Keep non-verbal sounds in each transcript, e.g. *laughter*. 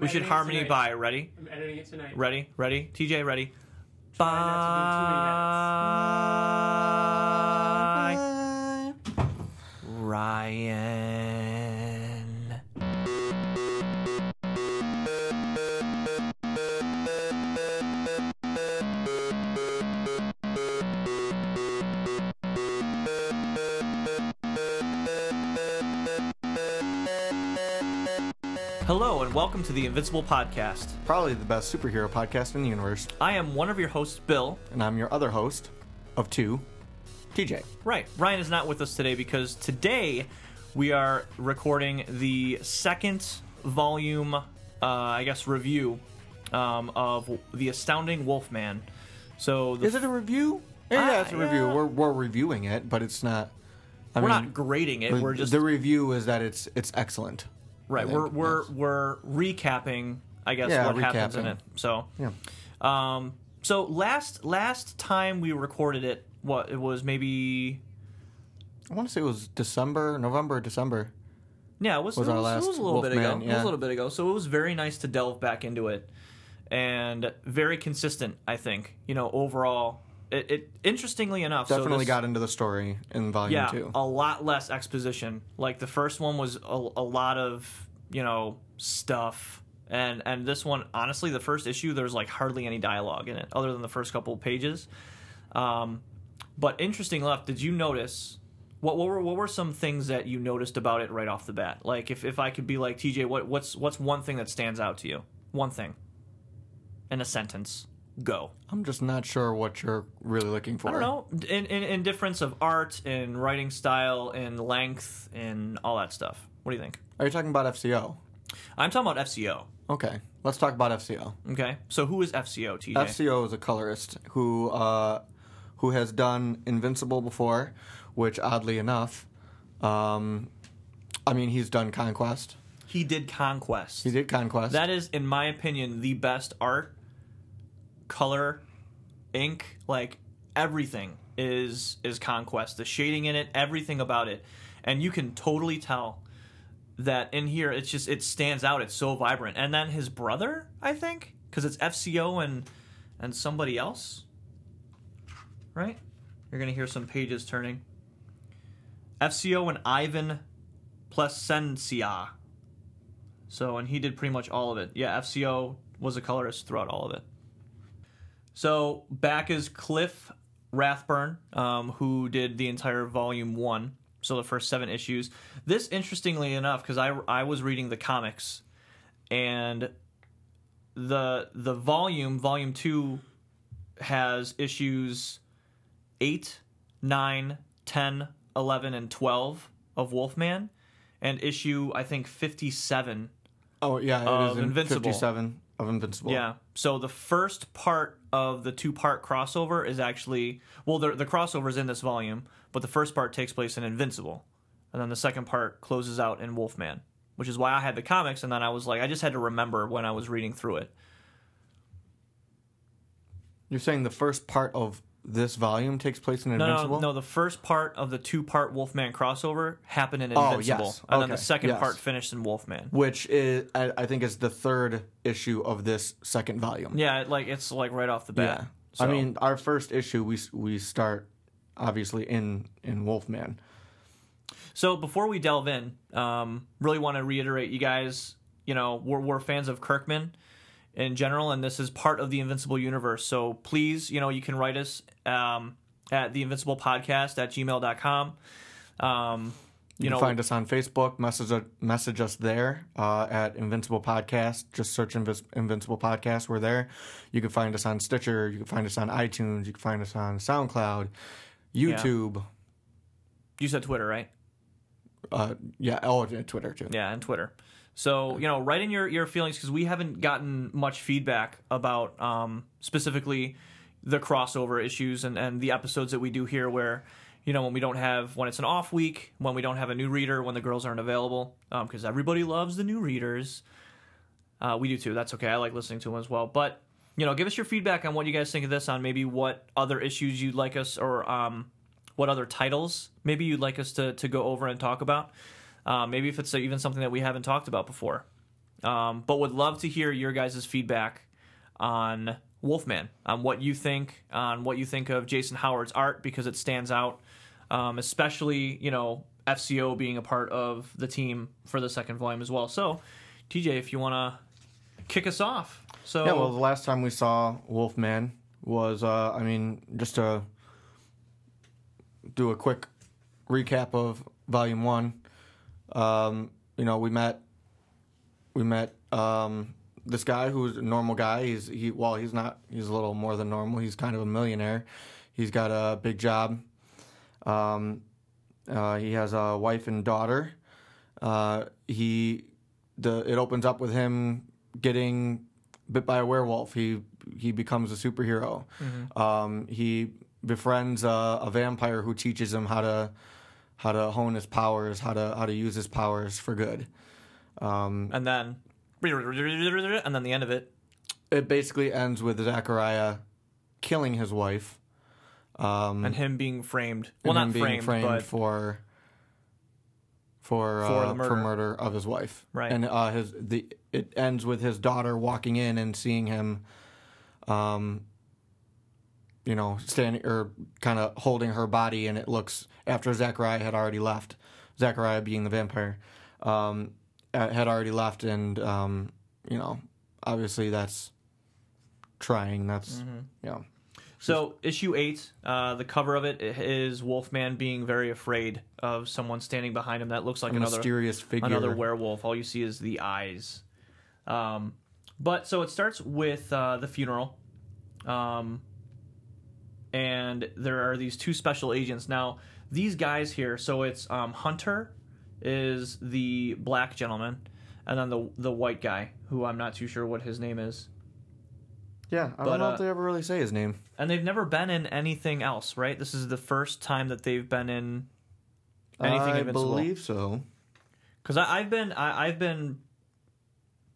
we should harmony by. Ready? I'm editing it tonight. Ready? Ready? TJ, ready? Try not to do too many Bye. Ryan. Welcome to the Invincible Podcast. Probably the best superhero podcast in the universe. I am one of your hosts, Bill. And I'm your other host of two, TJ. Right. Ryan is not with us today because today we are recording the second volume, uh, I guess, review um, of The Astounding Wolfman. So the, Is it a review? Yeah, Ah, it's a review. yeah. We're, we're reviewing it, but it's not. I we're mean, not grading it. We're just the review is that it's it's excellent. Right. We're we're yes. we're recapping, I guess, Yeah, what happens in recapping. it. So Yeah. um, so last last time we recorded it, what it was maybe I want to say it was December, November, December. Yeah, it was, Was it, was, it was a little bit ago. Wolfman, It was a little bit ago. So it was very nice to delve back into it, and very consistent. I think you know overall. It, it interestingly enough, so Definitely this- got into the story in volume yeah two. a lot less exposition. Like the first one was a, a lot of you know stuff, and and this one honestly, the first issue there's like hardly any dialogue in it other than the first couple pages. Um, but interesting enough, did you notice? What, what were what were some things that you noticed about it right off the bat? Like if, if I could be like TJ, what what's what's one thing that stands out to you? One thing. In a sentence. Go. I'm just not sure what you're really looking for. I don't know. In, in in difference of art, in writing style, in length, in all that stuff. What do you think? Are you talking about FCO? I'm talking about FCO. Okay, let's talk about FCO. Okay. So who is FCO, TJ? FCO is a colorist who uh, who has done Invincible before, which oddly enough, um, I mean he's done Conquest. he did Conquest. He did Conquest. That is, in my opinion, the best art, color, ink, like everything is is Conquest. The shading in it, everything about it, and you can totally tell that in here it's just it stands out. It's so vibrant. And then his brother, I think, because it's FCO and and somebody else, right? You're gonna hear some pages turning. FCO and Ivan Plascencia. So, and he did pretty much all of it. Yeah, FCO was a colorist throughout all of it. So, back is Cliff Rathburn, um, who did the entire volume one. So, the first seven issues. This, interestingly enough, because I, I was reading the comics, and the the volume, volume two, has issues 8, 9, 10, 11, and 12 of Wolfman, and issue, I think, 57 oh yeah, it of is in Invincible. 57 of Invincible. Yeah. So the first part of the two part crossover is actually well, the, the crossover is in this volume, but the first part takes place in Invincible, and then the second part closes out in Wolfman, which is why I had the comics, and then I was like, I just had to remember when I was reading through it. You're saying the first part of this volume takes place in No, Invincible? no, no. The first part of the two part Wolfman crossover happened in Oh, Invincible, yes. and then the Okay, second yes. part finished in Wolfman. Which is, I, I think, is the third issue of this second volume. Yeah, it, like it's like right off the bat. Yeah. So- I mean, our first issue, we we start obviously in in Wolfman. So before we delve in, um, really want to reiterate, you guys, you know, we're, we're fans of Kirkman in general, and this is part of the Invincible universe. So please, you know, you can write us um, at the Invincible Podcast at gmail.com. Um, you, You know, can find us on Facebook. Message message us there uh, at Invincible Podcast. Just search Invis- Invincible Podcast. We're there. You can find us on Stitcher. You can find us on iTunes. You can find us on SoundCloud, YouTube. you said Twitter, right? Uh, yeah, oh, yeah, Twitter too. Yeah, and Twitter. So you know, write in your your feelings because we haven't gotten much feedback about um, specifically the crossover issues and and the episodes that we do here where. You know, when we don't have, when it's an off week, when we don't have a new reader, when the girls aren't available, because everybody loves the new readers. Uh, we do too. That's okay. I like listening to them as well. But you know, give us your feedback on what you guys think of this. On maybe what other issues you'd like us, or um, what other titles maybe you'd like us to to go over and talk about. Uh, maybe if it's even something that we haven't talked about before. Um, but would love to hear your guys' feedback on Wolfman, on what you think, on what you think of Jason Howard's art because it stands out, um, especially you know FCO being a part of the team for the second volume as well. So, TJ, if you want to kick us off, so Yeah, well, the last time we saw Wolfman was, uh, I mean, just to do a quick recap of Volume One. Um, you know, we met, we met um, this guy who's a normal guy. He's he, well, he's not. He's a little more than normal. He's kind of a millionaire. He's got a big job. Um, uh, he has a wife and daughter. Uh, he, the it opens up with him getting bit by a werewolf. He he becomes a superhero. Um, he befriends a, a vampire who teaches him how to how to hone his powers, how to how to use his powers for good. Um, and then and then the end of it. it basically ends with Zachariah killing his wife. Um, and him being framed. Well, not being framed, but for for For uh, the murder. for murder of his wife. Right. And uh, his the it ends with his daughter walking in and seeing him, um, you know, standing or kind of holding her body, and it looks after Zachariah had already left. Zachariah being the vampire, um, had already left, and um, you know, obviously that's trying. That's Mm-hmm. you know. So issue eight, uh, the cover of it is Wolfman being very afraid of someone standing behind him that looks like another mysterious figure. another werewolf. All you see is the eyes. Um, but so it starts with uh, the funeral, um, and there are these two special agents. Now these guys here, so it's um, Hunter is the black gentleman, and then the the white guy who I'm not too sure what his name is. Yeah, I But, don't know uh, if they ever really say his name. And they've never been in anything else, right? This is the first time that they've been in anything I Invincible. believe so. Because I've been I, I've been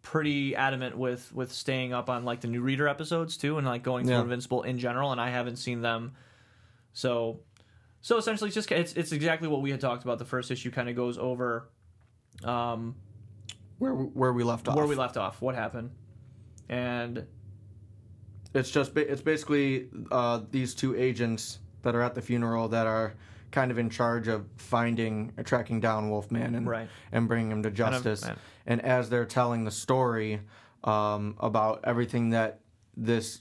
pretty adamant with with staying up on like the new reader episodes too, and like going through Yeah. Invincible in general, and I haven't seen them. So, so essentially, it's just it's it's exactly what we had talked about. The first issue kind of goes over um, Where where we left off. where we left off, what happened, and It's just it's basically uh, these two agents that are at the funeral that are kind of in charge of finding tracking down Wolfman and Right. and bringing him to of- justice. and- And as they're telling the story um, about everything that this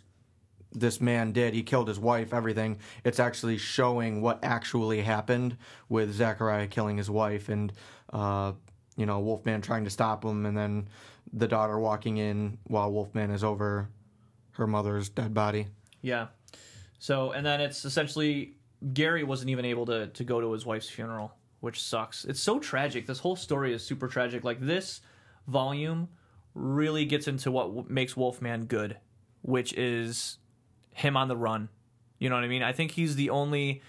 this man did, he killed his wife, everything. It's actually showing what actually happened with Zachariah killing his wife and uh, you know Wolfman trying to stop him, and then the daughter walking in while Wolfman is over her mother's dead body. Yeah. So and then it's essentially Gary wasn't even able to to go to his wife's funeral, which sucks. It's so tragic. This whole story is super tragic. Like this volume really gets into what makes Wolfman good, which is him on the run. You know what I mean? I think he's the only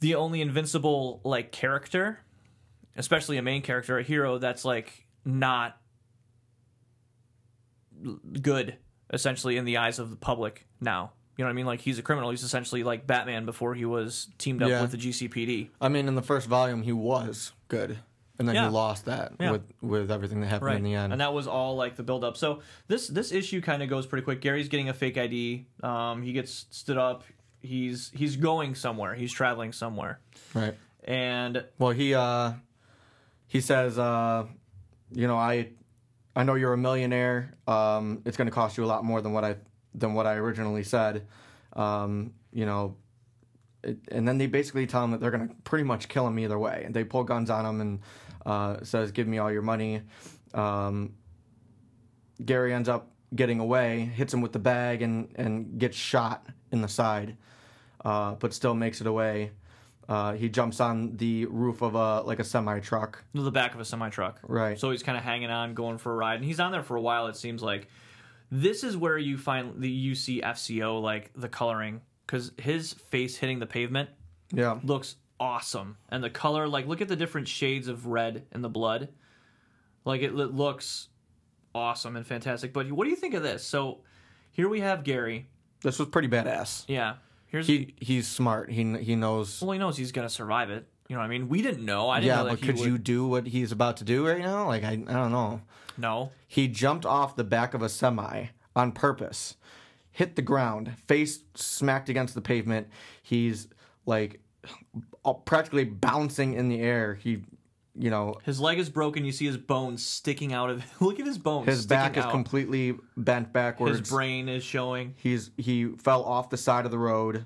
the only invincible like character, especially a main character, a hero that's like not good essentially in the eyes of the public now. You know what I mean? Like he's a criminal. He's essentially like Batman before he was teamed up Yeah. with the GCPD. I mean, in the first volume, he was good, and then Yeah. he lost that Yeah. with with everything that happened in the end. And that was all like the build up. So this this issue kind of goes pretty quick. Gary's getting a fake ID. Um, he gets stood up. He's he's going somewhere. He's traveling somewhere. right. And Well, he uh, he says, uh, you know, I I know you're a millionaire. Um, it's going to cost you a lot more than what I than what I originally said. Um, you know, and then they basically tell him that they're going to pretty much kill him either way. And they pull guns on him and uh, says, "Give me all your money." Um, Gary ends up getting away, hits him with the bag, and and gets shot in the side, uh, but still makes it away. Uh, he jumps on the roof of a like a semi truck. the back of a semi truck. Right. So he's kind of hanging on, going for a ride, and he's on there for a while. It seems like this is where you find the you see FCO like the coloring because his face hitting the pavement Yeah. looks awesome, and the color like look at the different shades of red in the blood, like it, it looks awesome and fantastic. But what do you think of this? So here we have Gary. This was pretty badass. Yeah. Here's He he's smart. He he knows. well, he knows he's gonna survive it. You know what I mean? We didn't know. I didn't yeah, know that but could would. you do what he's about to do right now? Like I, I don't know. No. He jumped off the back of a semi on purpose, hit the ground, face smacked against the pavement. He's like practically bouncing in the air. He, you know, His leg is broken. You see his bones sticking out of. *laughs* Look at his bones. his back is out. completely bent backwards. His brain is showing. He's he fell off the side of the road,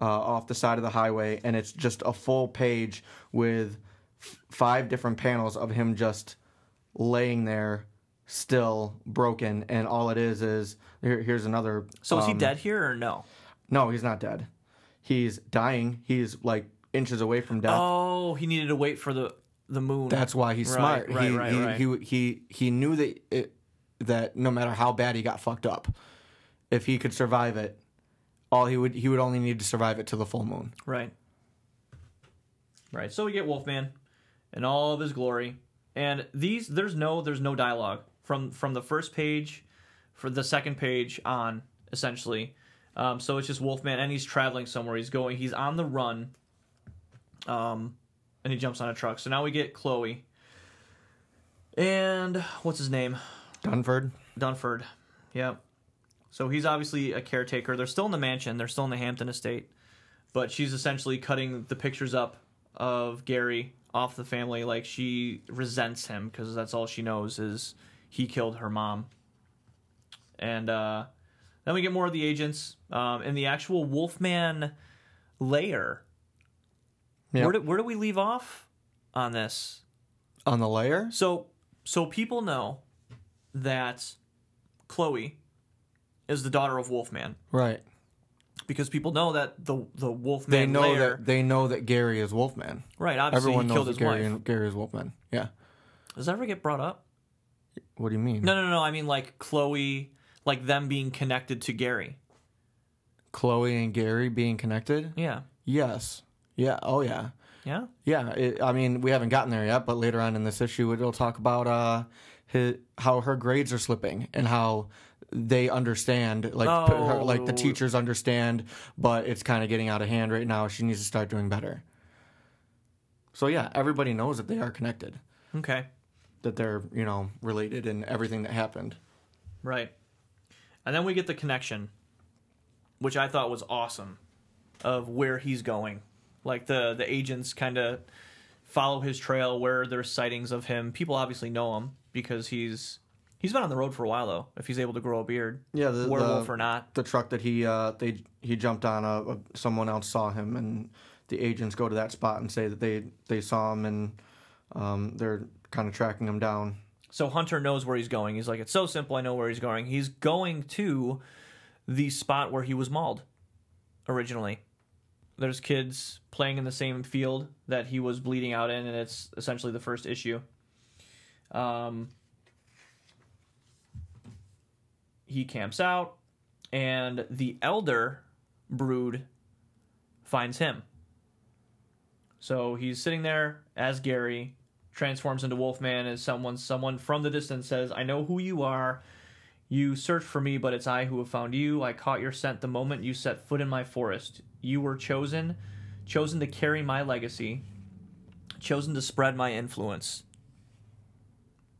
uh, off the side of the highway, and it's just a full page with f- five different panels of him just laying there, still broken, and all it is is here, here's another. So is he um, dead here or no? No, he's not dead. He's dying. He's like inches away from death. Oh, he needed to wait for the the moon. That's why he's Right, smart. right, he, right, he, right. he he he knew that it, that no matter how bad he got fucked up, if he could survive it, all he would he would only need to survive it to the full moon. Right. Right. So we get Wolfman in all of his glory. And these there's no there's no dialogue from from the first page for the second page on essentially. Um, so it's just Wolfman and he's traveling somewhere. He's going he's on the run. Um and he jumps on a truck. So now we get Chloe. And what's his name? Dunford. Dunford. Yep. So he's obviously a caretaker. They're still in the mansion. They're still in the Hampton estate. But she's essentially cutting the pictures up of Gary off the family. Like she resents him because that's all she knows is he killed her mom. And uh, then we get more of the agents um, in the actual Wolfman lair. Yep. Where, do, where do we leave off on this? on the lair. So so people know that Chloe is the daughter of Wolfman Right. because people know that the the Wolfman lair. They know lair, that they know that Gary is Wolfman. right? Obviously, Everyone knows killed that his Gary, wife. and Gary is Wolfman. Yeah. Does that ever get brought up? What do you mean? No, no, no. I mean like Chloe, like them being connected to Gary. Chloe and Gary being connected? Yeah, Yes. Yeah. Oh yeah. yeah. Yeah, it, I mean, we haven't gotten there yet, but later on in this issue, it'll talk about uh, his, how her grades are slipping and how they understand, like, p- her, like the Oh. teachers understand, but it's kind of getting out of hand right now. She needs to start doing better. So yeah, everybody knows that they are connected, Okay, that they're you know related in everything that happened. right. And then we get the connection, which I thought was awesome, of where he's going. Like the the agents kind of follow his trail where there's sightings of him. People obviously know him because he's he's been on the road for a while though. If he's able to grow a beard, Yeah, the, werewolf the, or not. the truck that he uh, they he jumped on, uh, uh, someone else saw him, and the agents go to that spot and say that they they saw him, and um, they're kind of tracking him down. So Hunter knows where he's going. He's like, it's so simple. I know where he's going. He's going to the spot where he was mauled originally. There's kids playing in the same field that he was bleeding out in, and it's essentially the first issue. Um, he camps out, and the elder brood finds him. So he's sitting there as Gary, transforms into Wolfman as someone someone from the distance says, "I know who you are. You searched for me, but it's I who have found you. I caught your scent the moment you set foot in my forest. You were chosen, chosen to carry my legacy, chosen to spread my influence.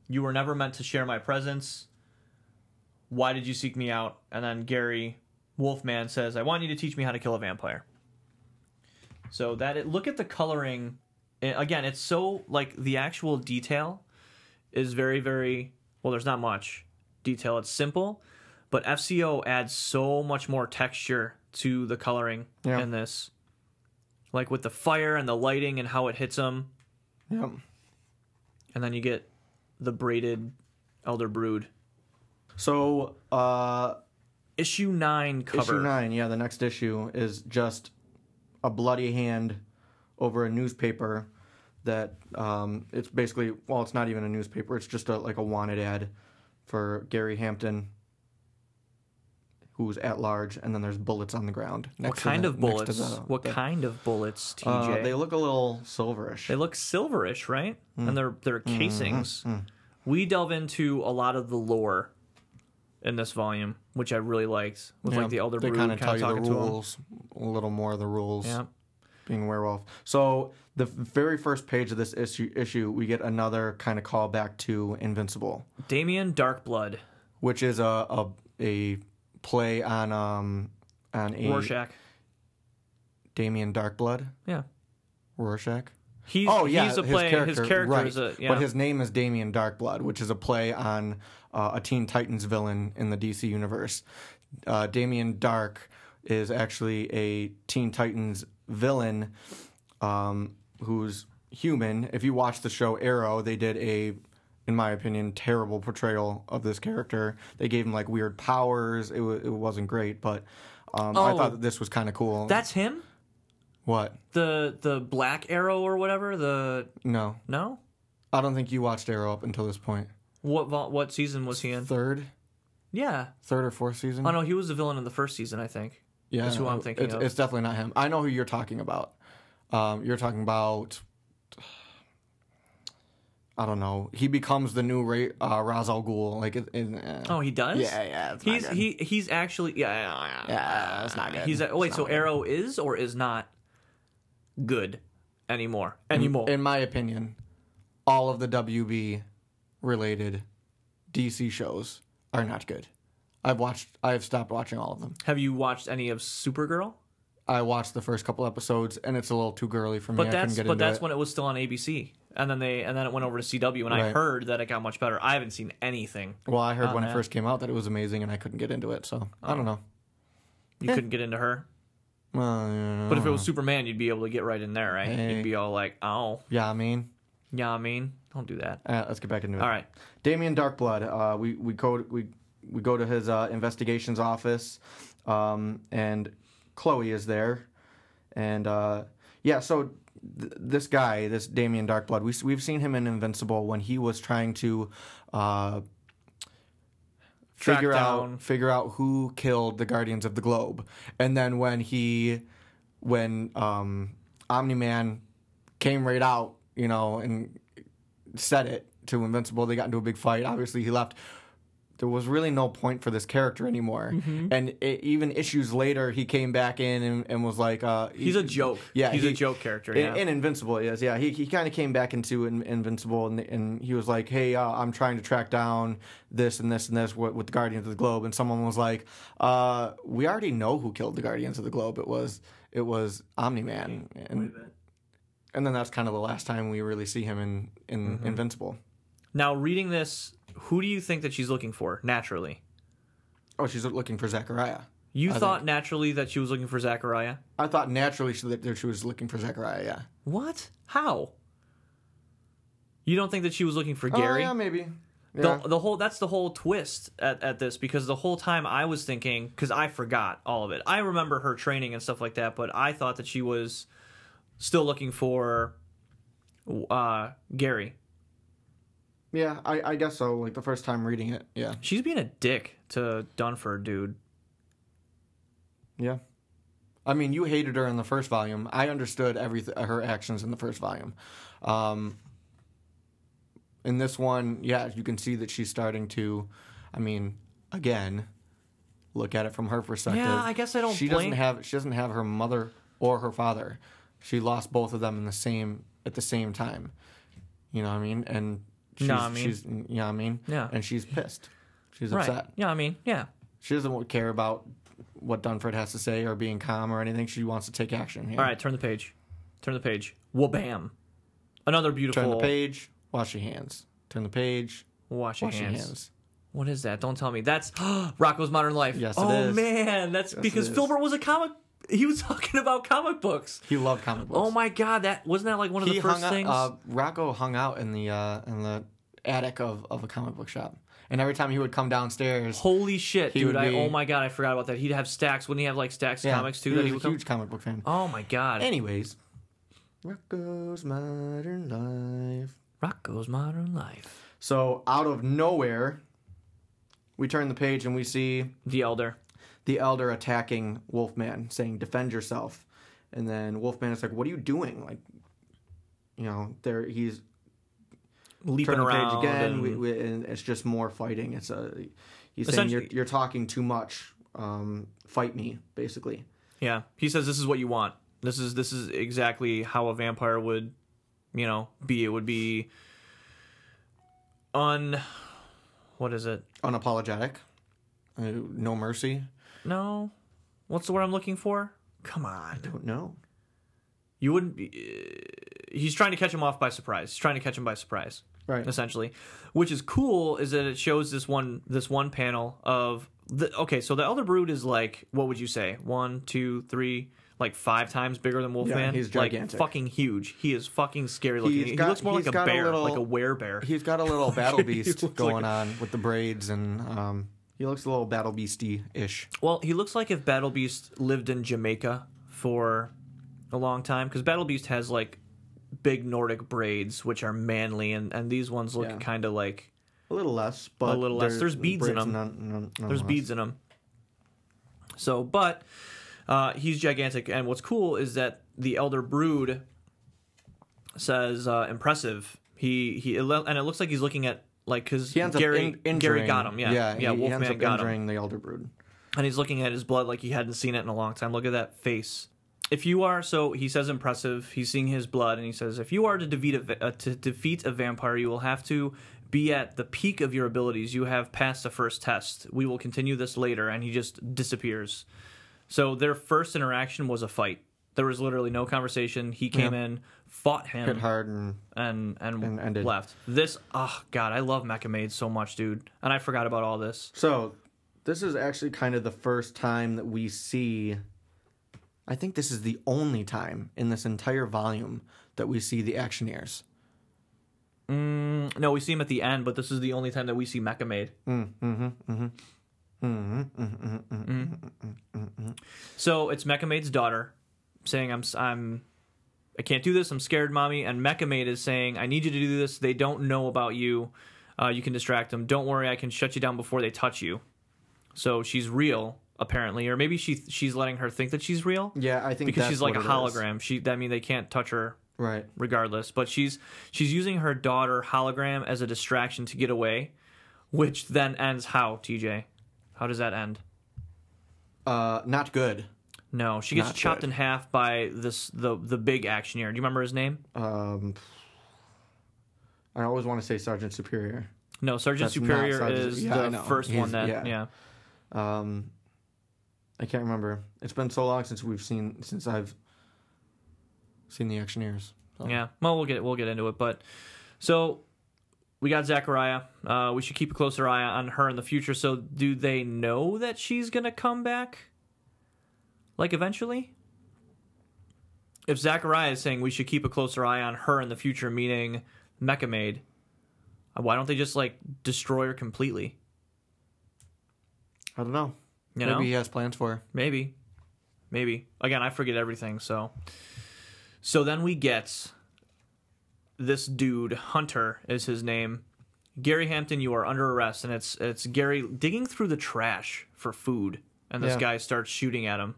You were never meant to share my presence. Why did you seek me out?" And then Gary Wolfman says, "I want you to teach me how to kill a vampire." So that it, look at the coloring. Again, it's so like the actual detail is very very well. There's not much detail. It's simple, but FCO adds so much more texture to the coloring Yeah. in this. Like with the fire and the lighting and how it hits them, Yep. and then you get the braided Elder Brood. So uh, Issue nine cover. issue nine, yeah, the next issue is just a bloody hand over a newspaper that um, it's basically well, it's not even a newspaper. It's just a like a wanted ad for Gary Hampton, who's at large, and then there's bullets on the ground. What kind the- of bullets? the- what the- kind of bullets, TJ? Uh, they look a little silverish. They look silverish, right? Hmm. And they're they're casings. We delve into a lot of the lore in this volume, which I really liked, with Yeah, like the Elder they kind of tell you the talking to him. rules, a little more of the rules. Yeah. Being a werewolf. So the very first page of this issue, issue we get another kind of callback to Invincible, Damien Darkblood. which is a a, a play on um on a Rorschach. Damien Darkblood Yeah. Rorschach. He's, oh yeah, he's a play. His character, right. is a. Yeah. But his name is Damien Darkblood, which is a play on uh, a Teen Titans villain in the DC universe. Uh, Damien Darhk is actually a Teen Titans villain um, who's human. If you watch the show Arrow, they did a, in my opinion, terrible portrayal of this character. They gave him like weird powers. It, w- it wasn't great, but um, I Oh. thought that this was kind of cool. That's him. what? The the Black Arrow or whatever. The No, no. I don't think you watched Arrow up until this point. What what season was he in? Third, Yeah. third or fourth season. Oh no, he was the villain in the first season, I think. Yeah, That's who I'm thinking it's, of. It's definitely not him. I know who you're talking about. Um, you're talking about. I don't know. He becomes the new Ray, uh, Ra's al Ghul. Like, it, it, uh, Oh, he does. yeah, yeah. He's he he's actually yeah yeah yeah. It's not good. He's a, oh, wait, so good. Arrow is or is not good anymore anymore. In my opinion, all of the WB related DC shows are not good. I've watched. I've stopped watching all of them. Have you watched any of Supergirl? I watched the first couple episodes, and it's a little too girly for me. But that's but that's it. when it was still on ABC, and then they and then it went over to CW, and I heard that it got much better. I haven't seen anything. Well, I heard when that. it first came out that it was amazing, and I couldn't get into it. So I don't know. You Eh. couldn't get into her, Well, yeah, but if it was Superman, you'd be able to get right in there, right? Hey. You'd be all like, "Oh, yeah, I mean, yeah, I mean, don't do that." uh, let's get back into it. All right, Damien Darkblood. Uh, we we go we we go to his uh, investigations office, um, and Chloe is there, and uh, yeah. So th- this guy, this Damien Darkblood, we we've seen him in Invincible when he was trying to. Uh, figure down- out figure out who killed the Guardians of the Globe, and then when he when um, Omni Man came right out, you know, and said it to Invincible. They got into a big fight. Obviously, he left. There was really no point for this character anymore. Mm-hmm. And it, even issues later, he came back in and, and was like, uh, he's a joke. Yeah, he's he- a joke character. Yeah, in Invincible, he is. Yeah, he, he kind of came back into in, Invincible, and, and he was like, "Hey, uh, I'm trying to track down this and this and this with, with the Guardians of the Globe." And someone was like, uh, "We already know who killed the Guardians of the Globe. It was it was Omni Man." And and then that's kind of the last time we really see him in in Mm-hmm. Invincible. now reading this, who do you think that she's looking for naturally? Oh, she's looking for Zachariah. You I thought naturally that she was looking for Zachariah. I thought naturally she, that she was looking for Zachariah. Yeah. What? How? You don't think that she was looking for Oh, Gary? yeah, maybe. Yeah. The, the whole that's the whole twist at, at this because the whole time I was thinking because I forgot all of it. I remember her training and stuff like that, but I thought that she was still looking for uh, Gary. Yeah, I, I guess so. Like the first time reading it. Yeah. She's being a dick to Dunford, dude. Yeah. I mean, you hated her in the first volume. I understood everything her actions in the first volume. Um, in this one, yeah, you can see that she's starting to. I mean, again, look at it from her perspective. Yeah, I guess I don't She blame- doesn't have. She doesn't have her mother or her father. She lost both of them in the same at the same time. You know what I mean? And she's, what I mean? she's you know what I mean? Yeah. And she's pissed. She's Right? upset. Yeah, I mean, yeah. She doesn't care about what Dunford has to say or being calm or anything. She wants to take action. Here. All right, turn the page. Turn the page. Wabam. Another beautiful. Turn the page. Wash your hands. Turn the page. Wash your Wash hands. your hands. What is that? Don't tell me. That's *gasps* Rocko's Modern Life. Yes, it oh man, that's Yes, because. Filburt was a comic. He was *laughs* talking about comic books. He loved comic books. Oh my god, that wasn't that like one of he the first hung things. out. Uh, Rocko hung out in the uh, in the attic of, of a comic book shop, and every time he would come downstairs, Holy shit, dude! would I oh my god, I forgot about that. He'd have stacks. Wouldn't he have like stacks of yeah, comics too? He that was he a would come- huge comic book fan. Oh my god, Anyways, Rocko's Modern Life. Rocko's Modern Life. So out of nowhere, we turn the page and we see The Elder. The elder attacking Wolfman, saying, "Defend yourself." And then Wolfman is like, "What are you doing?" Like, you know, there he's Leaping around. page again, and- we, we, and it's just more fighting. It's a he's saying you're you're talking too much. Um, fight me, basically. yeah, he says this is what you want. This is this is exactly how a vampire would, you know, be. It would be un what is it? Unapologetic. Uh, no mercy. No. What's the word I'm looking for? Come on. I don't know. You wouldn't be uh, he's trying to catch him off by surprise. He's trying to catch him by surprise. Right. essentially. Which is cool is that it shows this one this one panel of the okay, so the Elder Brood is like what would you say? One, two, three, like five times bigger than Wolfman. Yeah, he's like gigantic. fucking huge. He is fucking scary looking. He's he got- looks more like a got a bear, little- like a werebear. He's got a little *laughs* battle beast going like on with the braids, and um, he looks a little battle beasty ish. Well, he looks like if Battle Beast lived in Jamaica for a long time because Battle Beast has like big Nordic braids which are manly and and these ones look Yeah. kind of like A little less, but A little less. There's beads in them. none- none- There's nonetheless. beads in them. So, but uh, he's gigantic, and what's cool is that the Elder Brood says uh, impressive. He he, and it looks like he's looking at like because He ends Gary in, Gary got him. Yeah, yeah. yeah. he, he ends Wolfman up got him, the Elder Brood. and he's looking at his blood like he hadn't seen it in a long time. Look at that face. If you are so, he says impressive. He's seeing his blood, and he says, if you are to defeat a uh, to defeat a vampire, you will have to be at the peak of your abilities. You have passed the first test. We will continue this later, and he just disappears. So their first interaction was a fight. There was literally no conversation. He came in, fought him, Hit hard and and and, And ended. left. This, oh god, I love Mecha Maid so much, dude. And I forgot about all this. So, this is actually kind of the first time that we see. I think this is the only time in this entire volume that we see the Actioneers. Mm, no, we see him at the end, but this is the only time that we see Mecha Maid. Mm, mm-hmm, mm-hmm. mm-hmm, so it's Mecha Maid's daughter saying, "I'm I'm I can't do this. I'm scared, mommy." And Mecha Maid is saying, "I need you to do this. They don't know about you. Uh, you can distract them. Don't worry. I can shut you down before they touch you." So she's real, apparently, or maybe she she's letting her think that she's real Yeah, I think because she's like a what it is. hologram. She that mean they can't touch her Right. regardless. But she's she's using her daughter hologram as a distraction to get away, which then ends how TJ? How does that end? Uh, not good. No, she gets Not chopped good. in half by this the the big actioneer. Do you remember his name? Um, I always want to say Sergeant Superior. No, Sergeant That's Superior Sergeant- is yeah, the first He's- one that yeah. yeah. Um, I can't remember. It's been so long since we've seen since I've seen the Actioneers. So. Yeah. Well, we'll get we'll get into it, but so we got Zachariah. Uh, we should keep a closer eye on her in the future. So, do they know that she's gonna come back? Like eventually? If Zachariah is saying we should keep a closer eye on her in the future, meaning Mecha Maid, uh, why don't they just like destroy her completely? I don't know. You Maybe know, he has plans for her. Maybe. Maybe. Again, I forget everything, so So then we get this dude, Hunter is his name. Gary Hampton, you are under arrest and it's it's Gary digging through the trash for food and this Yeah. guy starts shooting at him.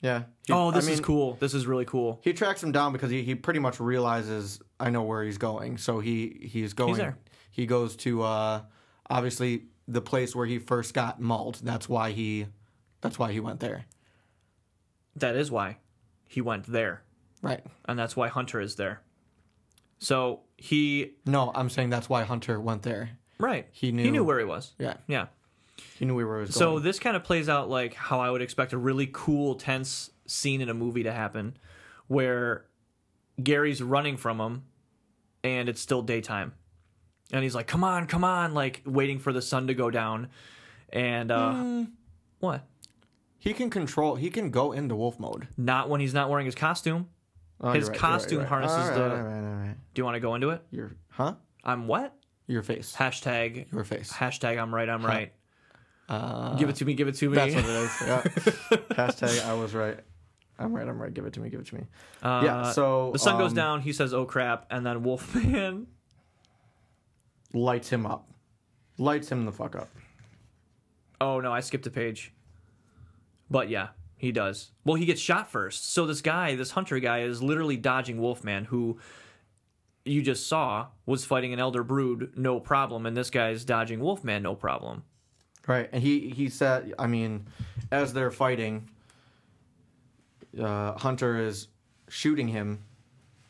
Yeah. He- oh, I this is mean, cool. This is really cool. He tracks him down because he, he pretty much realizes I know where he's going. So he he's going. He's there. He goes to uh, obviously the place where he first got mauled. That's why he that's why he went there. That is why he went there. Right. And that's why Hunter is there. So he No, I'm saying that's why Hunter went there. right. He knew He knew- knew where he was. Yeah. Yeah. He knew where he was So going. this kind of plays out like how I would expect a really cool, tense scene in a movie to happen, where Gary's running from him, and it's still daytime, and he's like, "Come on, come on!" Like waiting for the sun to go down, and uh, Hmm. what? he can control. He can go into wolf mode. Not when he's not wearing his costume. Oh, His right, costume you're right, you're right. harnesses All the- all right, all right. Do you want to go into it? Your huh? I'm what? Your face. Hashtag. Your face. Hashtag. I'm right. I'm right. Uh, give it to me. Give it to me. That's what it is. Yeah. *laughs* Hashtag I was right. I'm right. I'm right. Give it to me. Give it to me. Uh, Yeah, so, the sun goes um, down. He says, "Oh crap!" And then Wolfman *laughs* Lights him up. Lights him the fuck up. Oh no, I skipped a page. But yeah, he does. Well, he gets shot first. So this guy, this hunter guy, is literally dodging Wolfman, who you just saw was fighting an elder brood, no problem, and this guy's dodging Wolfman, no problem. Right. And he he said. I mean, as they're fighting, uh, Hunter is shooting him,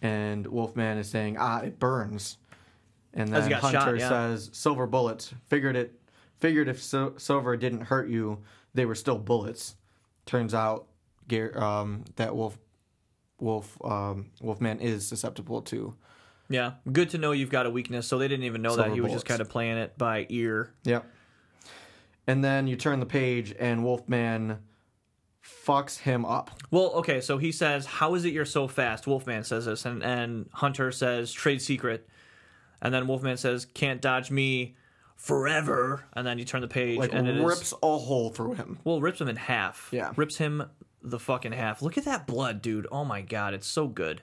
and Wolfman is saying, "Ah, it burns." And then Hunter shot, yeah. says, "Silver bullets. Figured it. Figured if Sil- Silver didn't hurt you, they were still bullets." Turns out, um, that Wolf, Wolf, um, Wolfman is susceptible to. Yeah, good to know you've got a weakness. So they didn't even know that he was just kind of playing it by ear. Yep. And then you turn the page, and Wolfman fucks him up. Well, okay, so he says, "How is it you're so fast?" Wolfman says this, and and Hunter says, "Trade secret," and then Wolfman says, "Can't dodge me forever." And then you turn the page, Like and it is rips a hole through him. well, rips him in half. Yeah. rips him the fucking half. Look at that blood, dude. Oh my god, it's so good.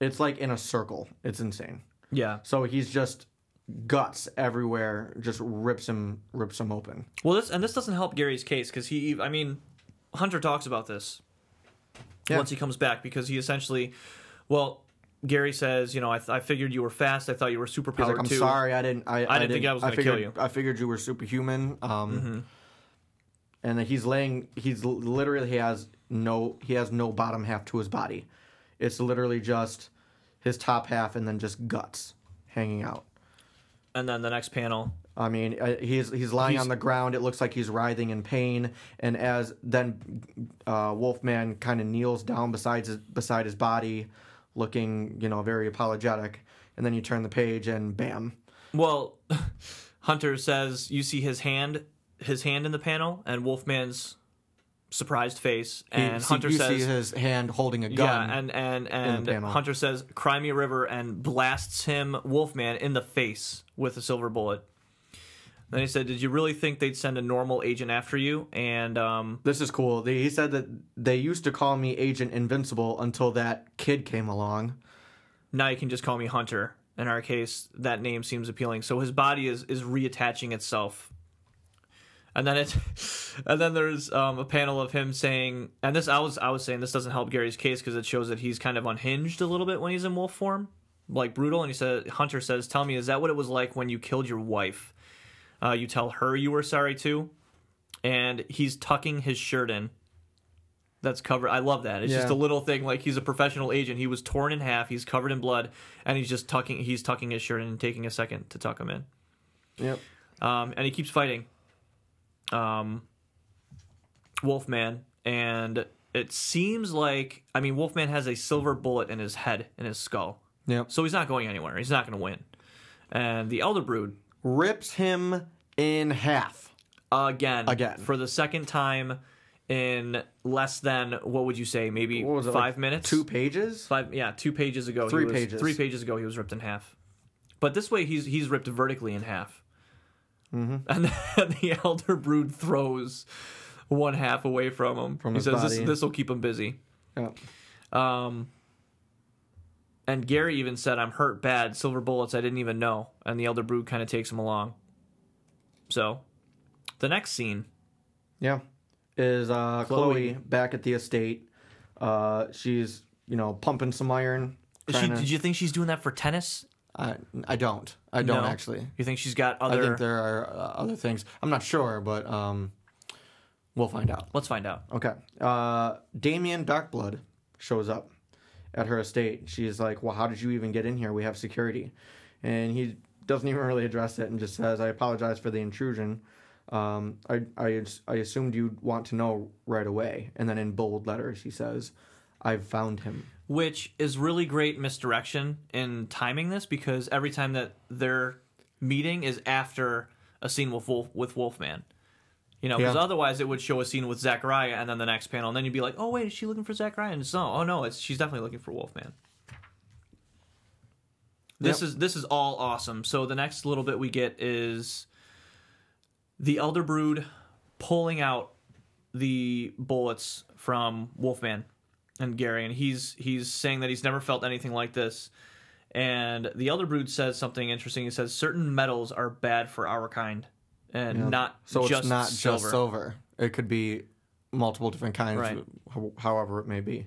It's like in a circle. It's insane. Yeah. So he's just guts everywhere. Just rips him, rips him open. Well, this and this doesn't help Gary's case because he, I mean, Hunter talks about this Yeah. once he comes back because he essentially, well, Gary says, you know, I, th- I figured you were fast. I thought you were super He's powered like, I'm too. sorry, I didn't. I, I, didn't think I was gonna figured, kill you." Mm-hmm. I figured you were superhuman. Um, and he's laying. He's literally he has no. He has no bottom half to his body. It's literally just his top half and then just guts hanging out. And then the next panel, I mean, uh, he's he's lying He's- on the ground. It looks like he's writhing in pain. And as then uh, Wolfman kind of kneels down beside his beside his body, looking you know very apologetic. And then you turn the page and bam, well, *laughs* Hunter says you see his hand, his hand in the panel, and Wolfman's surprised face, and see- Hunter you says, see his hand holding a gun. Yeah, and and and panel. Hunter says "Cry me a river" and blasts him Wolfman in the face with a silver bullet. Then he said, "Did you really think they'd send a normal agent after you?" And um, this is cool. He said that they used to call me Agent Invincible until that kid came along. now you can just call me Hunter. In our case, that name seems appealing. So his body is is reattaching itself. And then it, *laughs* and then there's um, a panel of him saying, and this I was I was saying this doesn't help Gary's case because it shows that he's kind of unhinged a little bit when he's in wolf form, like brutal. And he said, Hunter says, "Tell me, is that what it was like when you killed your wife? Uh, you tell her you were sorry too." And he's tucking his shirt in. That's covered. I love that. It's just a little thing. Like he's a professional agent. He was torn in half. He's covered in blood, and he's just tucking. He's tucking his shirt in and taking a second to tuck him in. Yep. Um, and he keeps fighting. Um, Wolfman, and it seems like I mean Wolfman has a silver bullet in his head in his skull, Yeah. so he's not going anywhere. He's not going to win. And the Elder Brood Rips him in half. again, Again. for the second time in less than what would you say? Maybe was it? five like minutes. Two pages. Five, yeah, two pages ago. he Three was- pages. Three pages ago, he was ripped in half. But this way, he's he's ripped vertically in half. Mm-hmm. And then *laughs* the elder brood throws one half away from him. From he says body. this will keep him busy. Yep. Um, and Gary even said, "I'm hurt bad. Silver bullets. I didn't even know." And the elder brood kind of takes him along. So, the next scene. Yeah. Is uh, Chloe. Chloe. back at the estate? Uh, she's you know pumping some iron. She, to- did you think she's doing that for tennis? I, I don't. I don't No? actually. You think she's got other? I think there are uh, other things. I'm not sure, but um, we'll find out. Let's find out. Okay. Uh, Damien Darkblood shows up at her estate. She's like, "Well, how did you even get in here? We have security," and he doesn't even really address it and just says, "I apologize for the intrusion. Um, I, I I assumed you'd want to know right away." And then in bold letters, he says, "I've found him." which is really great misdirection in timing this because every time that their meeting is after a scene with Wolf with Wolfman. You know, because Yeah. otherwise it would show a scene with Zachariah and then the next panel, and then you'd be like, "Oh wait, is she looking for Zachariah?" And it's no, oh no, it's she's definitely looking for Wolfman. This Yep. is this is all awesome. So the next little bit we get is the Elder Brood pulling out the bullets from Wolfman and Gary, and he's he's saying that he's never felt anything like this. And the Elder Brood says something interesting. He says certain metals are bad for our kind, and Yeah. not So just it's not silver. just silver. It could be multiple different kinds, Right. however it may be,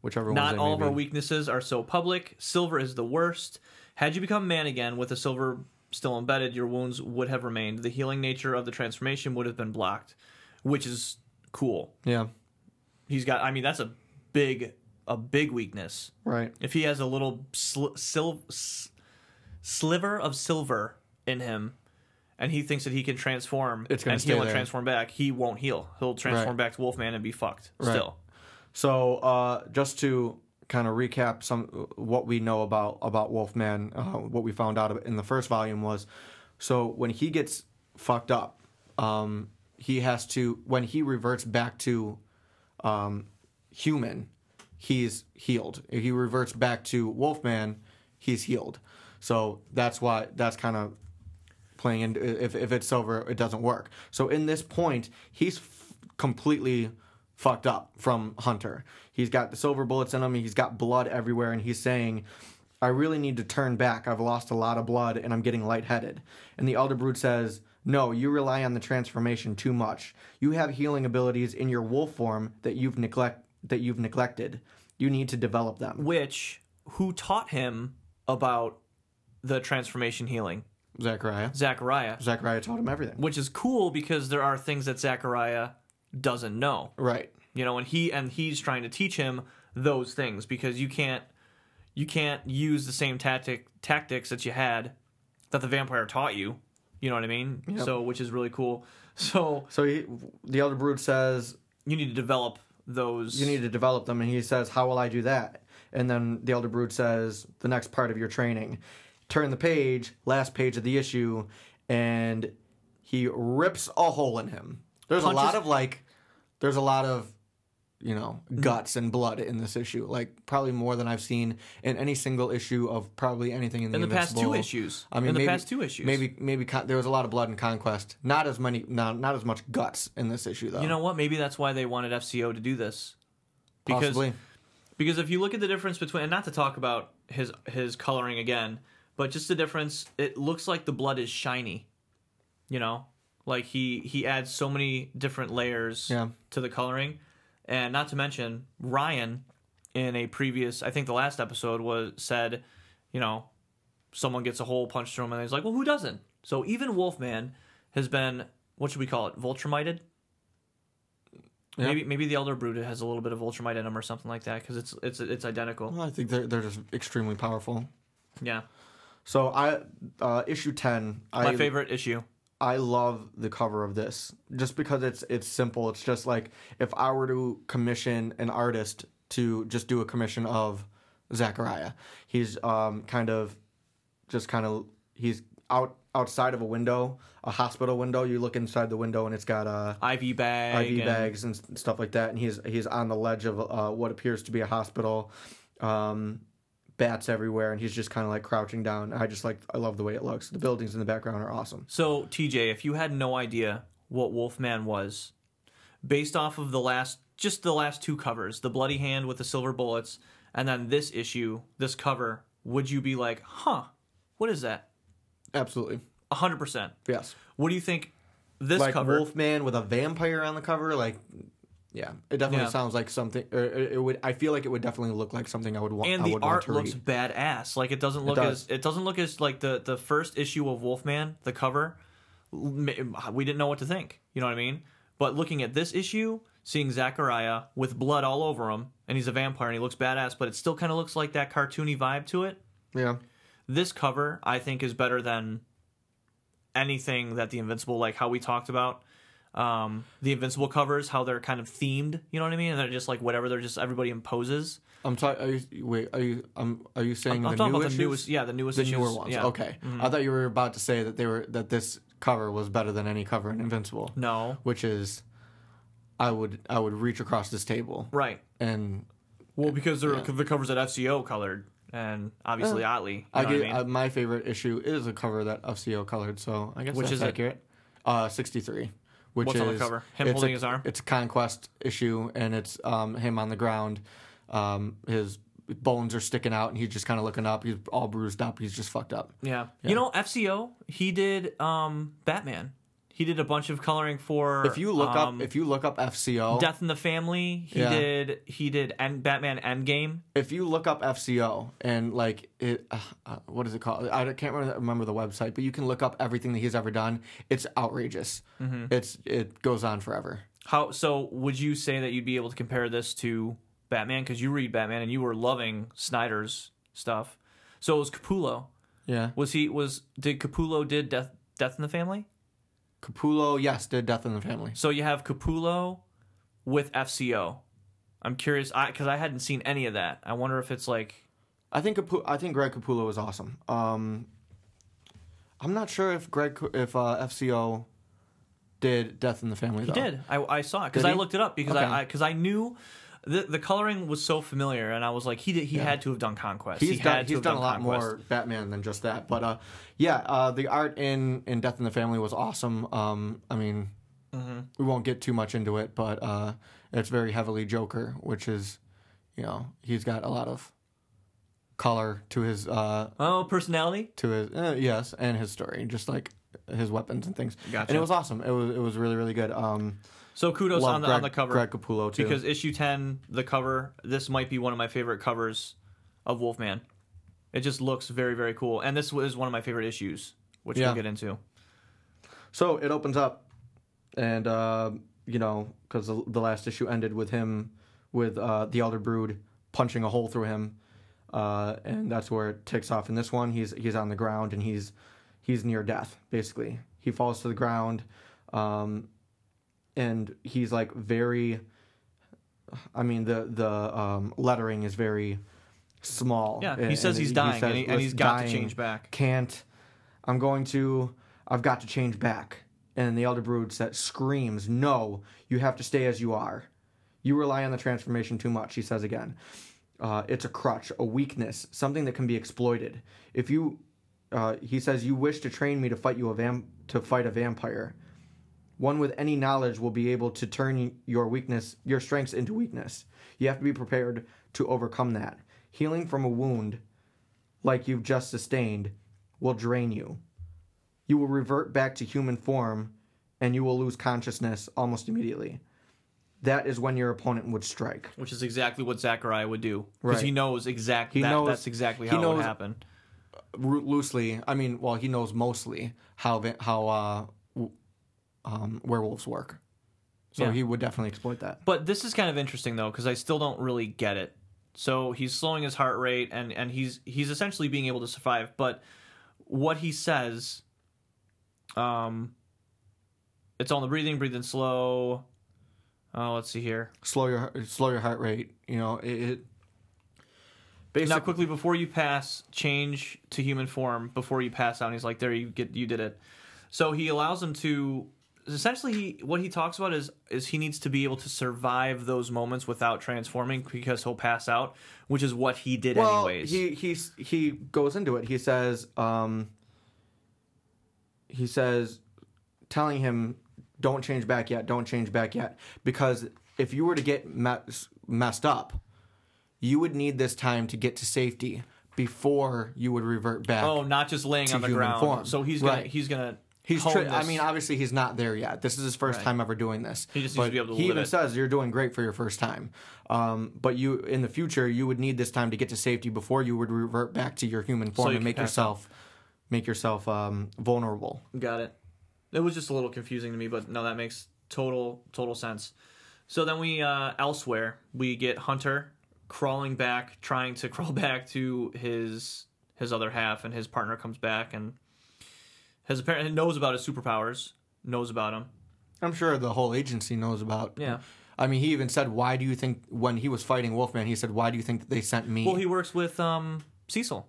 whichever Not all of our be. weaknesses are so public. Silver is the worst. Had you become man again with the silver still embedded, your wounds would have remained. The healing nature of the transformation would have been blocked, which is cool. Yeah. He's got. I mean, that's a big a big weakness. Right. If he has a little sl- sil- sliver of silver in him, and he thinks that he can transform It's gonna and heal and transform back, he won't heal. He'll transform Right. back to Wolfman and be fucked. Right. Still, So uh, just to kind of recap some what we know about about Wolfman, uh, what we found out in the first volume was, so when he gets fucked up, um, he has to when he reverts back to um, human, he's healed. If he reverts back to Wolfman, he's healed. So that's why that's kind of playing in if if it's silver it doesn't work. So in this point he's f- completely fucked up from hunter. He's got the silver bullets in him he's got blood everywhere and he's saying i really need to turn back. I've lost a lot of blood and i'm getting lightheaded. And the elder brood says no you rely on the transformation too much. You have healing abilities in your wolf form that you've neglect that you've neglected. You need to develop them. Which who taught him about the transformation healing? zachariah Zachariah, zachariah taught him everything. Which is cool because there are things that Zachariah doesn't know. right. You know and he and he's trying to teach him those things because you can't you can't use the same tactic tactics that you had that the vampire taught you. You know what i mean? Yep. so which is really cool. So so he, the elder brood says you need to develop those you need to develop them. And he says how will i do that? And then the elder brood says the next part of your training. Turn the page last page of the issue and he rips a hole in him. There's Punches- a lot of like there's a lot of you know mm-hmm. guts and blood in this issue like probably more than i've seen in any single issue of probably anything in the, in the past two issues I mean, in the maybe, past two issues maybe maybe con- there was a lot of blood in conquest. Not as many, not not as much guts in this issue though. you know what maybe that's why they wanted fco to do this because possibly. Because if you look at the difference between, and not to talk about his his coloring again, but just the difference, it looks like the blood is shiny. You know, like he he adds so many different layers Yeah. to the coloring, and not to mention Ryan, in a previous, I think the last episode was said, you know, someone gets a hole punched through him, and he's like, well, who doesn't? So even Wolfman has been what should we call it? Viltrumited. Yeah. Maybe maybe the Elder Brood has a little bit of Viltrumite in him or something like that because it's it's it's identical. Well, I think they're they're just extremely powerful. Yeah, So I uh, issue ten. my I, favorite issue. I love the cover of this just because it's it's simple. It's just like if I were to commission an artist to just do a commission of Zachariah, he's um kind of just kind of he's out outside of a window, a hospital window. You look inside the window and it's got uh IV bag. IV and- bags and stuff like that, and he's he's on the ledge of uh, what appears to be a hospital. Um, bats everywhere, and he's just kind of like crouching down. I just like I love the way it looks. The buildings in the background are awesome. So TJ, if you had no idea what Wolfman was, based off of the last just the last two covers, the bloody hand with the silver bullets, and then this issue, this cover, would you be like, huh, what is that? Absolutely, hundred percent. yes. What do you think? This like cover. Wolfman with a vampire on the cover, like. Yeah, it definitely Yeah. sounds like something. Or it it would. I feel like it would definitely look like something I would want. and I the would want art to looks read. badass. Like it doesn't look does. as it doesn't look as like the the first issue of Wolfman, the cover. m- We didn't know what to think. You know what I mean? But looking at this issue, seeing Zachariah with blood all over him, and he's a vampire and he looks badass, but it still kind of looks like that cartoony vibe to it. Yeah, This cover, I think, is better than anything that the Invincible, like how we talked about. Um, the Invincible covers, how they're kind of themed, you know what I mean? And they're just like whatever, they're just everybody imposes. I'm sorry. Are you wait? Are you? Um, are you saying I'm the talking new about issues? the newest, yeah, the newest the issues. newer ones. Yeah. Mm-hmm. Okay, I thought you were about to say that they were that this cover was better than any cover in Invincible, No, which is, I would I would reach across this table right. and Well, because they're Yeah. the covers at FCO colored, and obviously Ottley. You I get I mean? uh, my favorite issue is a cover that FCO colored, so I guess Which is it? accurate. Uh, sixty three. Which What's is, on the cover? Him it's holding a, his arm? It's a conquest issue, and it's um, him on the ground. Um, his bones are sticking out, and he's just kind of looking up. He's all bruised up. He's just fucked up. yeah. You know, FCO. He did um, Batman. He did a bunch of coloring for. If you look um, up, if you look up FCO, Death in the Family. He Yeah. did. He did. And Batman Endgame. if you look up FCO and like it, uh, uh, what is it called? I can't remember, remember the website, but you can look up everything that he's ever done. It's outrageous. Mm-hmm. It's it goes on forever. How so? Would you say that you'd be able to compare this to Batman because you read Batman and you were loving Snyder's stuff. So it was Capullo. Yeah. Was he was did Capullo did Death Death in the Family? Capullo, yes, did Death in the Family. So you have Capullo with FCO. I'm curious I because I hadn't seen any of that. I wonder if it's like I think Capu- I think Greg Capullo is awesome. Um, I'm not sure if Greg if uh, FCO did Death in the Family. he though. did. I, I saw it because I looked it up because Okay. I because I, knew the the coloring was so familiar and I was like he did he Yeah. had to have done Conquest. He's he done. He's have done a lot Conquest. more Batman than just that. But uh, yeah, uh, the art in in Death in the Family was awesome. Um, I mean, Mm-hmm. we won't get too much into it, but uh, it's very heavily Joker, which is, you know, he's got a lot of color to his uh, Oh, personality. to his uh, yes, and his story, just like his weapons and things. Gotcha. And it was awesome. It was it was really really good. Um, So kudos love on the Greg, on the cover Greg Capullo too. because issue ten, the cover. This might be one of my favorite covers of Wolfman. It just looks very very cool, and this was one of my favorite issues, which Yeah. we'll get into. So it opens up, and uh, you know, because the, the last issue ended with him with uh, the Elder Brood punching a hole through him, uh, and that's where it takes off. In this one, he's he's on the ground and he's he's near death. Basically, he falls to the ground, um, and he's like very. I mean the the um, lettering is very small. Yeah, he and- says and he's dying, says, and, he, and he's "Let's got dying." to change back. can't i'm going to i've got to change back and the elder brood says screams no you have to stay as you are you rely on the transformation too much he says again uh, it's a crutch a weakness something that can be exploited if you uh, he says you wish to train me to fight you a vam- to fight a vampire one with any knowledge will be able to turn your weakness your strengths into weakness you have to be prepared to overcome that healing from a wound like you've just sustained will drain you. You will revert back to human form and you will lose consciousness almost immediately. That is when your opponent would strike. which is exactly what Zachariah would do because Right. he knows exactly He that, knows- that's exactly how it would happen. Loosely, I mean, well, he knows mostly how how uh, um, werewolves work. So Yeah. he would definitely exploit that. But this is kind of interesting though because I still don't really get it. So he's slowing his heart rate and and he's he's essentially being able to survive. But what he says, um, it's on the breathing, breathing slow. Oh, let's see here. Slow your slow your heart rate. You know it. it Now, basically, quickly before you pass, change to human form before you pass out. And he's like, "There, you get, you did it." So he allows him to. Essentially, he, what he talks about is is he needs to be able to survive those moments without transforming because he'll pass out, which is what he did well, anyways. he he's he goes into it. He says, um, he says, telling him, "Don't change back yet. Don't change back yet," because if you were to get mess, messed up, you would need this time to get to safety before you would revert back. oh, not just laying on the ground. form. So he's gonna Right. he's gonna He's. Tri- I mean, obviously, he's not there yet. This is his first Right. time ever doing this. He just needs to be able to he even it. says you're doing great for your first time. Um, but you, in the future, you would need this time to get to safety before you would revert back to your human form you and make yourself, make yourself um, vulnerable. Got it. It was just a little confusing to me, but no, that makes total total sense. So then we uh, elsewhere we get Hunter crawling back, trying to *laughs* crawl back to his his other half, and his partner comes back and has apparently knows about his superpowers, knows about him. I'm sure the whole agency knows about. Yeah. I mean, he even said, "Why do you think when he was fighting Wolfman, he said, why do you think that they sent me?" Well, he works with um, Cecil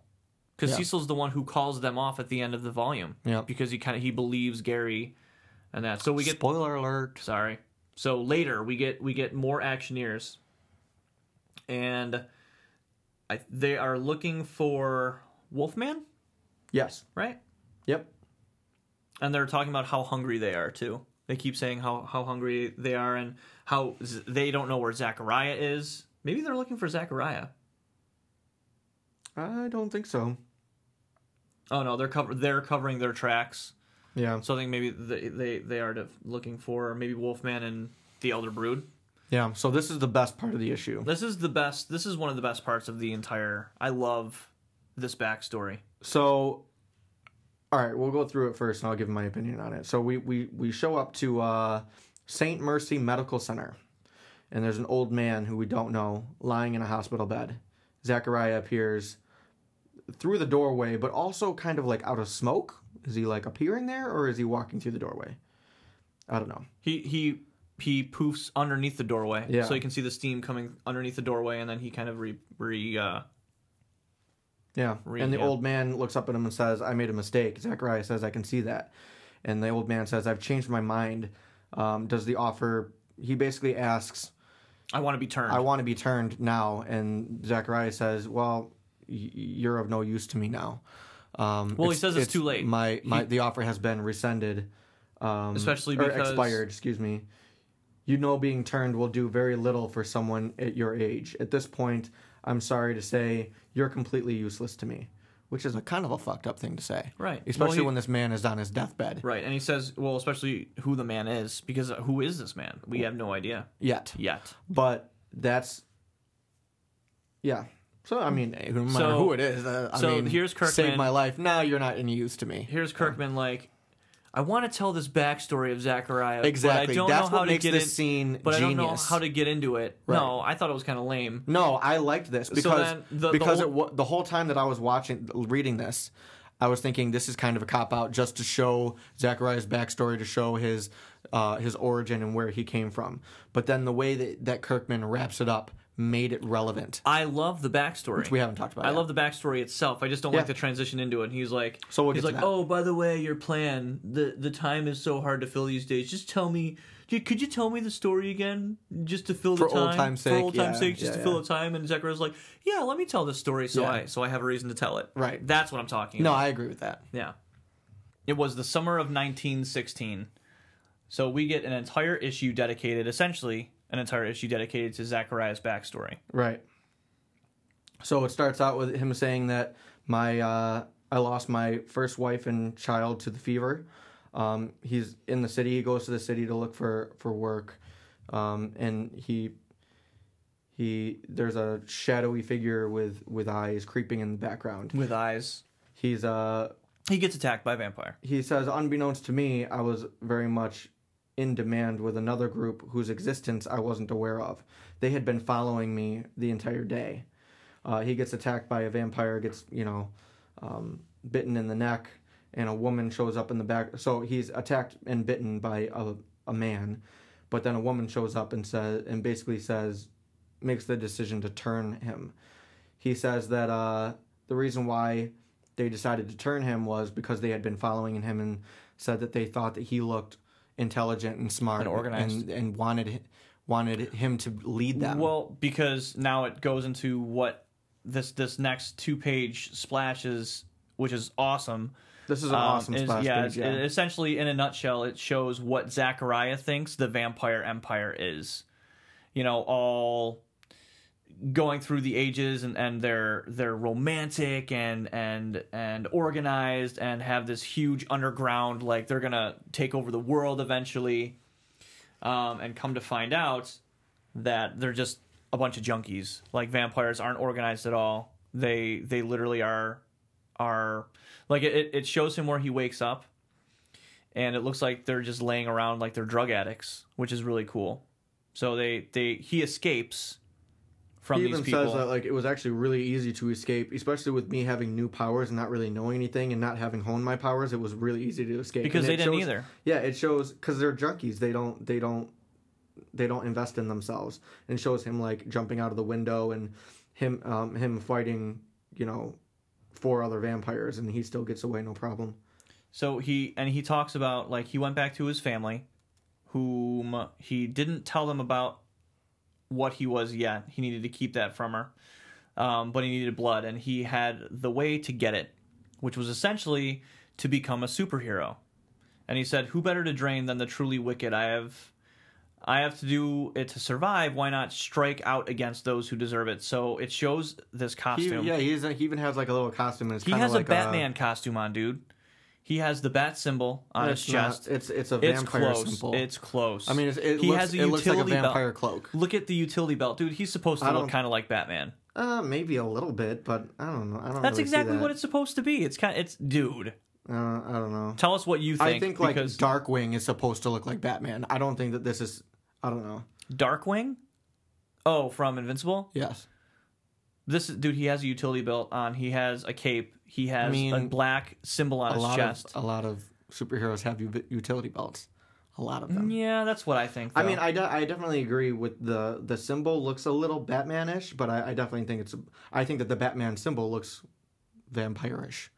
because Yeah. Cecil's the one who calls them off at the end of the volume. Yeah. Because he kind of he believes Gary, and that. So we get Spoiler alert. Sorry. So later we get we get more actioneers, and I, they are looking for Wolfman, Yes. right? Yep. And they're talking about how hungry they are too. They keep saying how how hungry they are and how Z- they don't know where Zachariah is. Maybe they're looking for Zachariah. I don't think so. Oh no, they're cover they're covering their tracks. Yeah. So I think maybe they they, they are looking for maybe Wolfman and the Elder Brood. Yeah. So this is the best part of the issue. This is the best. This is one of the best parts of the entire. I love this backstory. So, all right, we'll go through it first, and I'll give my opinion on it. So we we we show up to uh, Saint Mercy Medical Center, and there's an old man who we don't know lying in a hospital bed. Zachariah appears through the doorway, but also kind of like out of smoke. Is he like appearing there, or is he walking through the doorway? I don't know. He he he poofs underneath the doorway, Yeah. so you can see the steam coming underneath the doorway, and then he kind of re re. Uh, Yeah. Re- and the old man looks up at him and says, I made a mistake. Zachariah says, I can see that. And the old man says, I've changed my mind. Um, does the offer, he basically asks, I want to be turned. I want to be turned now. And Zachariah says, Well, y- you're of no use to me now. Um, Well, he says it's too late. My, my, He- the offer has been rescinded. Um, Especially or because- expired, excuse me. You know, being turned will do very little for someone at your age. At this point, I'm sorry to say, you're completely useless to me. Which is a kind of a fucked up thing to say. Right. Especially Well, he- when this man is on his deathbed. right, and he says, well, especially who the man is, because uh, who is this man? We have no idea Yet. yet. But that's. Yeah. So, I mean, no matter So- who it is, uh, I so mean, here's Kirkman. Saved my life. Now you're not any use to me. Here's Kirkman like, I want to tell this backstory of Zachariah, Exactly. But I don't That's know how what to get this in, scene But I don't know how to get into it. Right. No, I thought it was kind of lame. No, I liked this because then the- the because whole- it the whole time that I was watching reading this, I was thinking this is kind of a cop out just to show Zachariah's backstory, to show his uh, his origin and where he came from. But then the way that, that Kirkman wraps it up made it relevant, I love the backstory. which we haven't talked about. I yet. love the backstory itself. I just don't Yeah. like the transition into it. And he's like, So we'll he's like, oh, by the way, your plan. The the time is so hard to fill these days. Just tell me. Could you tell me the story again, just to fill For the time? old time's sake, For old time's yeah, sake, just yeah, to fill the time. And Zachariah's like, yeah, let me tell this story, so. I so I have a reason to tell it. Right. That's what I'm talking No, about. I agree with that. Yeah. It was the summer of 1916. So we get an entire issue dedicated, essentially, an entire issue dedicated to Zachariah's backstory. Right. So it starts out with him saying that my uh, I lost my first wife and child to the fever. Um, he's in the city. He goes to the city to look for for work, um, and he he there's a shadowy figure with with eyes creeping in the background. With eyes. He's uh He gets attacked by a vampire. he says, unbeknownst to me, I was very much in demand with another group whose existence I wasn't aware of. They had been following me the entire day. Uh, he gets attacked by a vampire, gets, you know, um, bitten in the neck, and a woman shows up in the back. So he's attacked and bitten by a, a man, but then a woman shows up and says, and basically says, makes the decision to turn him. He says that uh, the reason why they decided to turn him was because they had been following him and said that they thought that he looked intelligent and smart And organized. and, and wanted wanted him to lead them. Well, because now it goes into what this this next two page splashes, which is awesome. this is an um, awesome is- splash yeah, page. Yeah. essentially, in a nutshell, it shows what Zachariah thinks the vampire empire is. You know, all going through the ages and, and they're they're romantic and and and organized and have this huge underground like they're gonna take over the world eventually um, and come to find out that they're just a bunch of junkies. Like vampires aren't organized at all. They they literally are are like it, it shows him where he wakes up and it looks like they're just laying around like they're drug addicts which is really cool. So they they he escapes from he even people says that like it was actually really easy to escape, especially with me having new powers and not really knowing anything and not having honed my powers. It was really easy to escape because And they didn't shows- either Yeah, it shows because they're junkies. They don't. They don't. They don't invest in themselves. And shows him like jumping out of the window and him um, him fighting. You know, four other vampires, and he still gets away no problem. So he and he talks about like he went back to his family, whom he didn't tell them about what he was yet. He needed to keep that from her, um, but he needed blood, and he had the way to get it, which was essentially to become a superhero. And he said, "Who better to drain than the truly wicked? I have." I have to do it to survive. Why not strike out against those who deserve it? So it shows this He, costume. yeah, he's he even has like a little costume. And it's He has like a Batman costume on, dude. He has the bat symbol on his it's not- chest. it's it's a It's vampire close. symbol. It's close. I mean, it's, it, he looks, has a it looks like a utility vampire belt. cloak. Look at the utility belt, dude. He's supposed to I look kind of like Batman. Uh, maybe a little bit, but I don't know. I don't. That's really exactly that. what it's supposed to be. It's kind. It's dude. Uh, I don't know. Tell us what you think. I think like Darkwing is supposed to look like Batman. I don't think that this is. I don't know. Darkwing. Oh, from Invincible. Yes. This is- dude, he has a utility belt on. He has a cape. He has a mean, black symbol on A his lot chest. of a lot of superheroes have utility belts. A lot of them. yeah, that's what I think. I mean, I, de- I definitely agree with the the symbol looks a little Batmanish, but I, I definitely think it's I think that the Batman symbol looks vampirish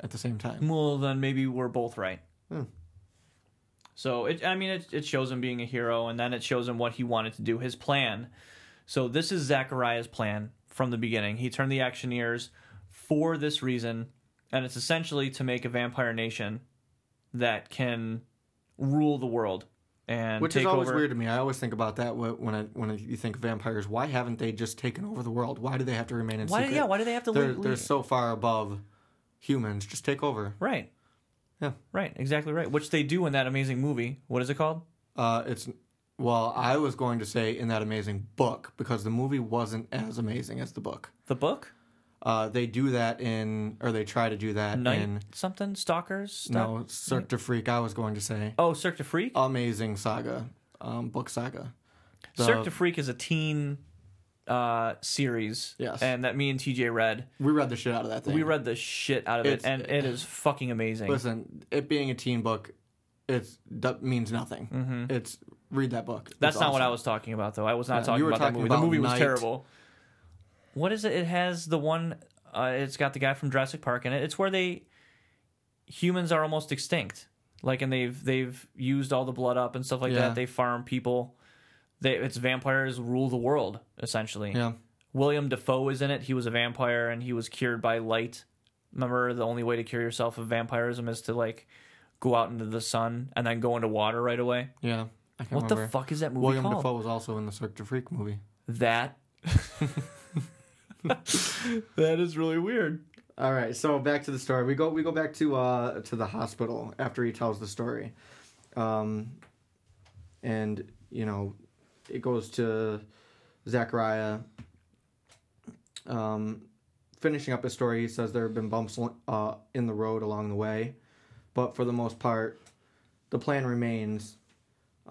at the same time. Well, then maybe we're both right. Hmm. So it, I mean, it, it shows him being a hero, and then it shows him what he wanted to do, his plan. So this is Zachariah's plan from the beginning. He turned the Actioneers for this reason, and it's essentially to make a vampire nation that can rule the world and Which is always over. weird to me. I always think about that when I, when you think vampires. Why haven't they just taken over the world? Why do they have to remain in Why? secret? Yeah. Why do they have to they're leave? they're so far above humans. Just take over. Right. Yeah. Right. Exactly right. Which they do in that amazing movie. What is it called? Uh, it's well, I was going to say in that amazing book because the movie wasn't as amazing as the book. The book. Uh, they do that in, or they try to do that Night in. something. Stalkers. Stalk- No, Cirque du Freak. I was going to say Oh, Cirque du Freak. amazing saga, um, book saga. The- Cirque du Freak is a teen uh, series. Yes. And that me and TJ read. We read the shit out of that thing. We read the shit out of It's- it, and it is fucking amazing. Listen, it being a teen book, it's that means nothing. Mhm. It's read that book. That's It's not what I was talking about, though. I was not Yeah, talking about talking that movie. about the movie was terrible. What is it? It has the one. Uh, it's got the guy from Jurassic Park in it. It's where they humans are almost extinct. Like, and they've they've used all the blood up and stuff like Yeah. that. They farm people. They it's vampires rule the world essentially. Yeah. William Dafoe is in it. He was a vampire and he was cured by light. Remember, the only way to cure yourself of vampirism is to like go out into the sun and then go into water right away. Yeah. I can't What the fuck is that movie William called? Dafoe was also in the Cirque du Freak movie. That. *laughs* that is really weird. All right, so back to the story. We go we go back to uh to the hospital after he tells the story. Um and you know, it goes to Zachariah um finishing up his story. He says there have been bumps uh in the road along the way, but for the most part the plan remains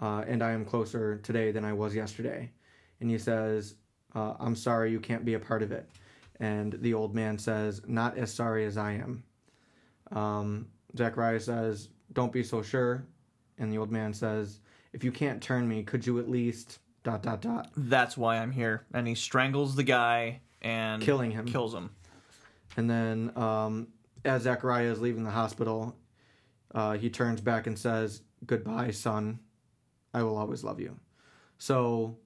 uh and I am closer today than I was yesterday. And he says, uh, I'm sorry you can't be a part of it. And the old man says, Not as sorry as I am. Um, Zachariah says, Don't be so sure. And the old man says, If you can't turn me, could you at least dot dot dot That's why I'm here. And he strangles the guy and killing him. kills him. And then um, as Zachariah is leaving the hospital, uh, he turns back and says, Goodbye, son. I will always love you. So,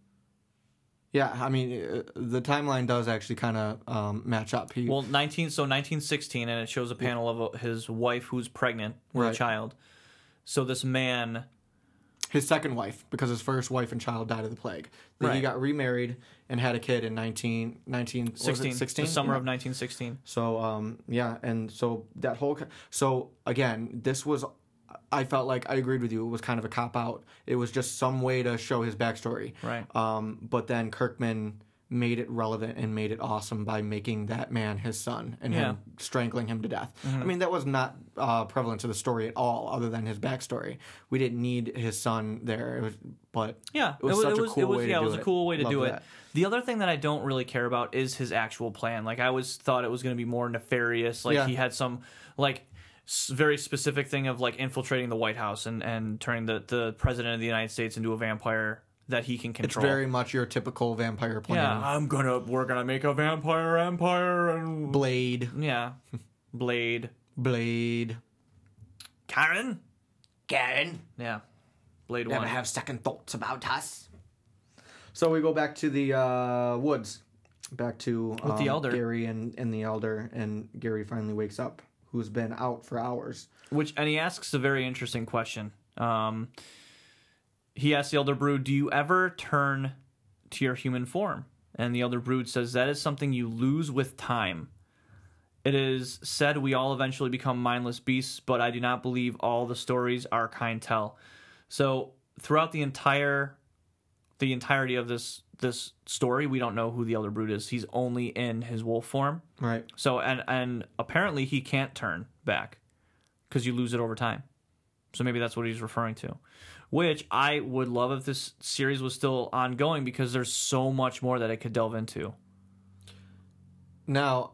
yeah, I mean, uh, the timeline does actually kind of um, match up. He, Well, 19 so 1916 and it shows a panel of uh, his wife who's pregnant with Right. a child. So this man his second wife, because his first wife and child died of the plague. Then He got remarried and had a kid in 19, 19 was it 16, 16? the summer Yeah. of 1916. So um yeah, and so that whole so again, this was I felt like I agreed with you. It was kind of a cop out. It was just some way to show his backstory. Right. Um, but then Kirkman made it relevant and made it awesome by making that man his son and Yeah. him strangling him to death. I mean, that was not uh, prevalent to the story at all, other than his backstory. We didn't need his son there, it was, but Yeah, It was such a cool it was, way to yeah, it do was a it. cool way to Loved do it. that. The other thing that I don't really care about is his actual plan. Like I always thought it was going to be more nefarious. Like Yeah. he had some like very specific thing of like infiltrating the White House and and turning the the president of the United States into a vampire that he can control. it's very much your typical vampire plan. yeah, I'm gonna we're gonna make a vampire empire and Blade, yeah, *laughs* Blade, Blade. Karen, Karen, yeah, Blade never one. have second thoughts about us. So we go back to the uh, woods, back to With the um, elder. Gary and, and the elder, and Gary finally wakes up, who's been out for hours. Which and he asks a very interesting question. Um, he asks the elder brood, "Do you ever turn to your human form?" And the elder brood says, "That is something you lose with time. It is said we all eventually become mindless beasts, but I do not believe all the stories our kind tell." So throughout the entire the entirety of this this story, we don't know who the elder brood is. He's only in his wolf form. Right. So and and apparently he can't turn back because you lose it over time. So maybe that's what he's referring to. Which I would love if this series was still ongoing because there's so much more that it could delve into. Now,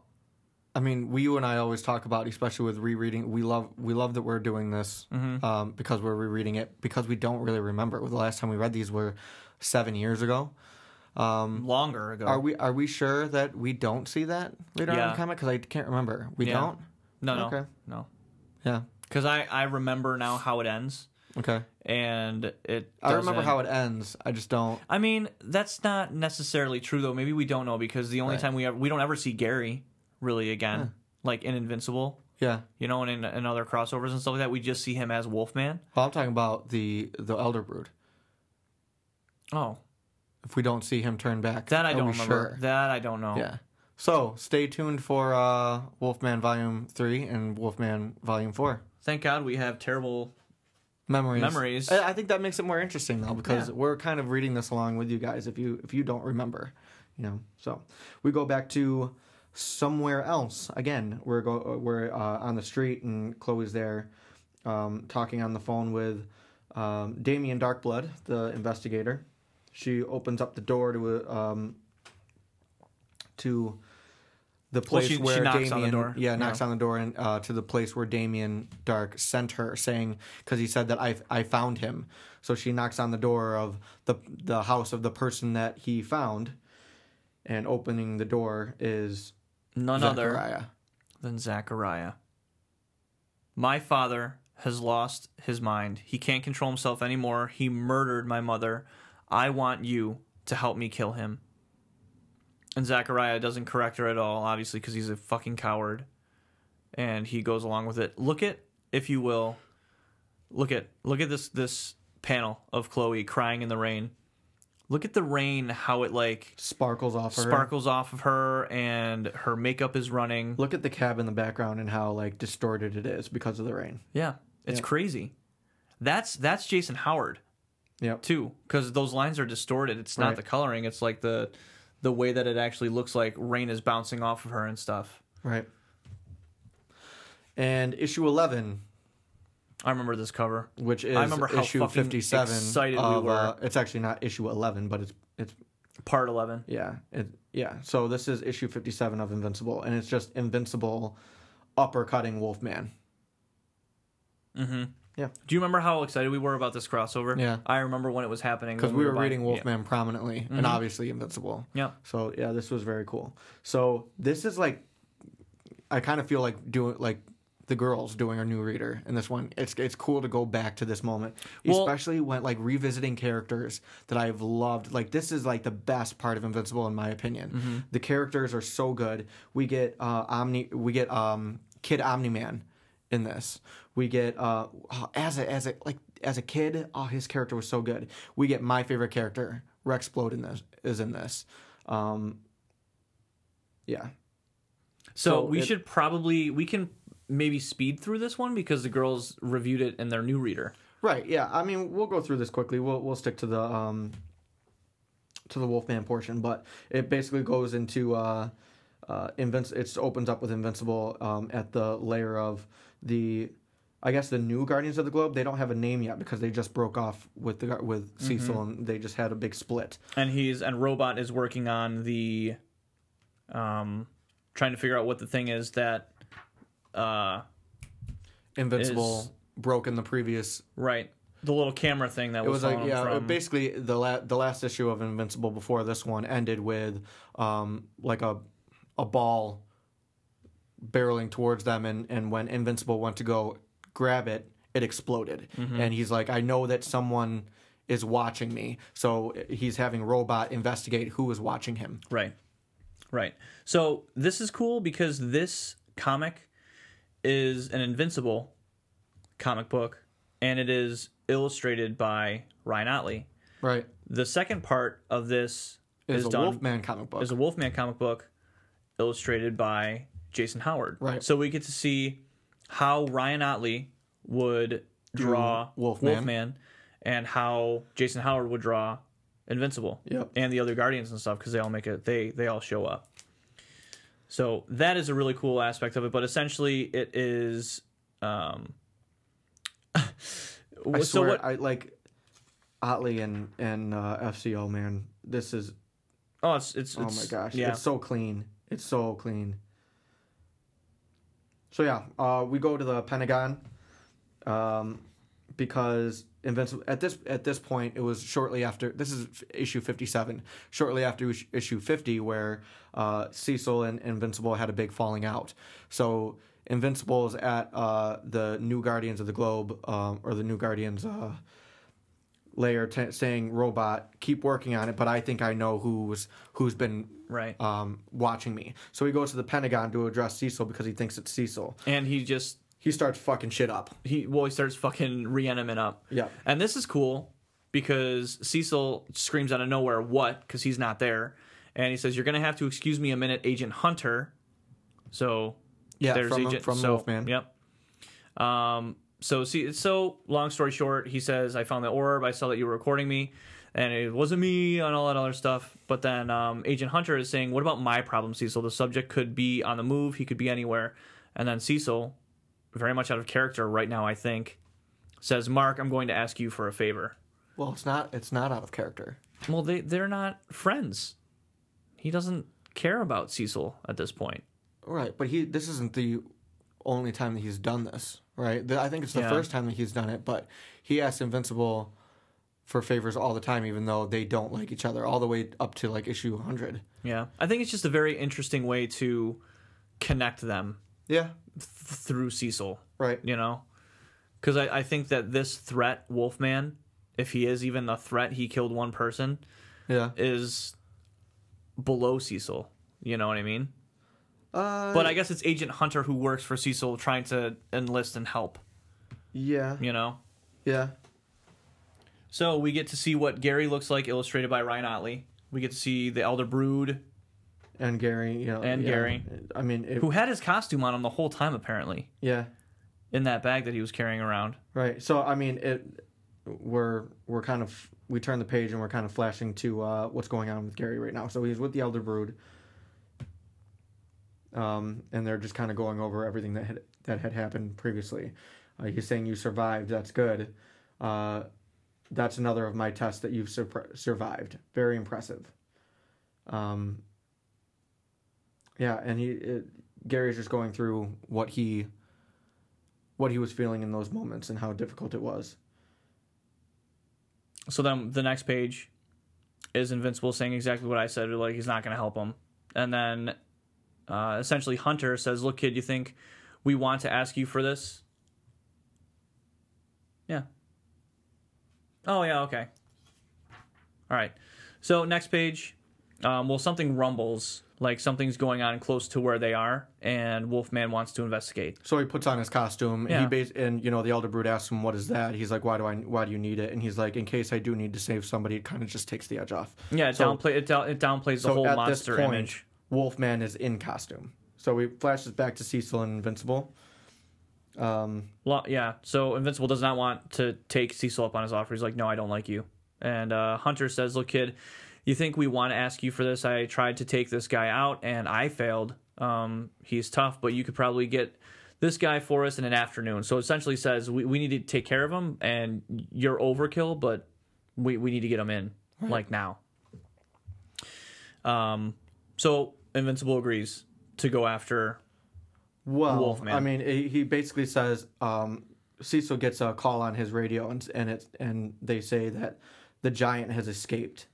I mean, we you and I always talk about, especially with rereading. We love we love that we're doing this Mm-hmm. um, because we're rereading it because we don't really remember. It. The last time we read these were seven years ago. Um, Longer ago. are we are we sure that we don't see that later on in the comic? Because I can't remember. We Yeah. don't. no, no, okay. no. Yeah. Because I, I remember now how it ends, Okay. and it. I remember doesn't- how it ends. I just don't. I mean, that's not necessarily true though. Maybe we don't know because the only Right. time we ever, we don't ever see Gary really again, like in Invincible, Yeah. you know, and in, in other crossovers and stuff like that. We just see him as Wolfman. Well, I'm talking about the the Elder Brood. Oh, If we don't see him turn back, that I are don't we remember. Sure? That I don't know. Yeah. So stay tuned for uh, Wolfman Volume Three and Wolfman Volume Four. Thank God we have terrible. Memories. Memories. I, I think that makes it more interesting though, because Yeah. we're kind of reading this along with you guys. If you if you don't remember, you know. So we go back to somewhere else again. We're go we're uh, on the street and Chloe's there, um, talking on the phone with um, Damien Darkblood, the investigator. She opens up the door to um, to the Well, place she- she where knocks Damien, on the door. yeah, knocks Yeah. on the door and uh, to the place where Damien Dark sent her, saying because he said that I I found him. So she knocks on the door of the the house of the person that he found, and opening the door is None other than Zachariah. My father has lost his mind. He can't control himself anymore. He murdered my mother. I want you to help me kill him. And Zachariah doesn't correct her at all, obviously, because he's a fucking coward. And he goes along with it. Look at, if you will, look at look at this this panel of Chloe crying in the rain. Look at the rain, how it like Sparkles off her. sparkles off of her, and her makeup is running. Look at the cab in the background and how like distorted it is because of the rain. Yeah, it's Yeah. crazy. That's that's Jason Howard Yep. too, because those lines are distorted. It's not Right. the coloring; it's like the the way that it actually looks like rain is bouncing off of her and stuff. Right. And issue eleven, I remember this cover. which is I remember how issue fucking fifty-seven. excited we were. Uh, it's actually not issue eleven, but it's it's Part eleven. yeah it yeah. So this is issue fifty-seven of Invincible, and it's just Invincible uppercutting Wolfman. Mm-hmm. Yeah. Do you remember how excited we were about this crossover? Yeah. I remember when it was happening because when we were buying- reading yeah. Wolfman prominently and obviously Invincible. Yeah. So yeah, this was very cool. So this is like, I kind of feel like doing like the girls doing a new reader in this one. It's it's cool to go back to this moment, Well- especially when like revisiting characters that I've loved. Like this is like the best part of Invincible in my opinion. Mm-hmm. The characters are so good. We get uh, Omni, we get um, Kid Omni Man in this. We get uh, oh, as a as a like as a kid, oh his character was so good. We get my favorite character, Rex Splode in this is in this. Um, yeah. So, So we it- should probably we can maybe speed through this one because the girls reviewed it in their new reader. Right. Yeah. I mean, we'll go through this quickly. We'll we'll stick to the um to the Wolfman portion, but it basically goes into uh uh invinci- It opens up with Invincible um at the lair of the. I guess the new Guardians of the Globe. They don't have a name yet because they just broke off with the with Cecil and they just had a big split. and he's and robot is working on the um trying to figure out what the thing is that uh Invincible Is- broke in the previous right the little camera thing that It was, was like yeah, from, basically the la- the last issue of Invincible before this one ended with um like a a ball barreling towards them and and when Invincible went to go grab it, it exploded. Mm-hmm. And he's like I know that someone is watching me. So he's having robot investigate who is watching him. right right so this is cool because this comic is an invincible comic book and it is illustrated by Ryan Ottley Right. the second part of this Is, is a done Wolfman comic book. is a Wolfman comic book illustrated by Jason Howard. Right. So we get to see how Ryan Ottley would draw Wolfman. Wolfman and how Jason Howard would draw Invincible. Yep. And the other Guardians and stuff because they all make it they they all show up. So that is a really cool aspect of it, but essentially it is um *laughs* I so swear what I like Ottley and and uh, FCO man, this is Oh, it's it's, oh my gosh, Yeah. it's so clean. It's so clean. So yeah, uh, we go to the Pentagon, um, because Invincible at this at this point it was shortly after this is issue fifty seven, shortly after issue fifty where uh, Cecil and Invincible had a big falling out. So Invincible is at uh, the New Guardians of the Globe um, or the New Guardians. Lair t- saying robot keep working on it but i think i know who's who's been right. um, watching me so he goes to the pentagon to address cecil because he thinks it's cecil and he just he starts fucking shit up he well he starts fucking Reanimen up. yeah And this is cool because Cecil screams out of nowhere, "What?" Because he's not there, and he says, "You're gonna have to excuse me a minute, Agent Hunter." So yeah there's from, Agent from so, wolfman Yep. Um. So see, so long story short, he says, "I found the orb. I saw that you were recording me." And it wasn't me and all that other stuff. But then um, Agent Hunter is saying, What about my problem, Cecil? The subject could be on the move, he could be anywhere. And then Cecil, very much out of character right now, I think, says, Mark, I'm going to ask you for a favor. well it's not it's not out of character Well, they they're not friends. He doesn't care about Cecil at this point. right but he this isn't the only time that he's done this right The- i think it's the Yeah. first time that he's done it but he asks invincible for favors all the time even though they don't like each other all the way up to like issue 100 Yeah, I think it's just a very interesting way to connect them yeah th- through Cecil. right You know, because I, I think that this threat, Wolfman, if he is even a threat, he killed one person, yeah is below Cecil. You know what I mean? Uh But I guess it's Agent Hunter who works for Cecil, trying to enlist and help. yeah You know. yeah So we get to see what Gary looks like, illustrated by Ryan Ottley. We get to see the Elder Brood, and Gary, you know, And yeah. Gary. I mean, it, who had his costume on him the whole time, apparently, yeah, in that bag that he was carrying around. right. So I mean, it we're we're kind of we turn the page and we're kind of flashing to uh, what's going on with Gary right now. So he's with the Elder Brood, um, and they're just kind of going over everything that had that had happened previously. Uh, he's saying you survived. That's good. Uh, that's another of my tests that you've sur- survived. Very impressive. Um, yeah, and he it, Gary's just going through what he what he was feeling in those moments and how difficult it was. So then the next page is Invincible saying exactly what I said, like he's not going to help him. And then uh, essentially Hunter says, "Look, kid, you think we want to ask you for this?" Yeah. Oh yeah, okay. All right. So next page, um, well, something rumbles, like something's going on close to where they are, and Wolfman wants to investigate. So he puts on his costume. Yeah. And he bas- and you know the elder brood asks him, "What is that?" He's like, "Why do I? Why do you need it?" And he's like, "In case I do need to save somebody." It kind of just takes the edge off. Yeah, it So- downplay it, down, it downplays the so whole monster point, image. Wolfman is in costume. So we flashes back to Cecil and Invincible. Um, Lo- yeah, so Invincible does not want to take Cecil up on his offer. He's like, no, I don't like you. And uh, Hunter says, look, kid, you think we want to ask you for this? I tried to take this guy out and I failed. Um, he's tough, but you could probably get this guy for us in an afternoon. So essentially says, we, we need to take care of him and you're overkill, but we, we need to get him in like now. Um, so Invincible agrees to go after well, Wolfman. I mean, he basically says um, Cecil gets a call on his radio, and and it's and they say that the giant has escaped,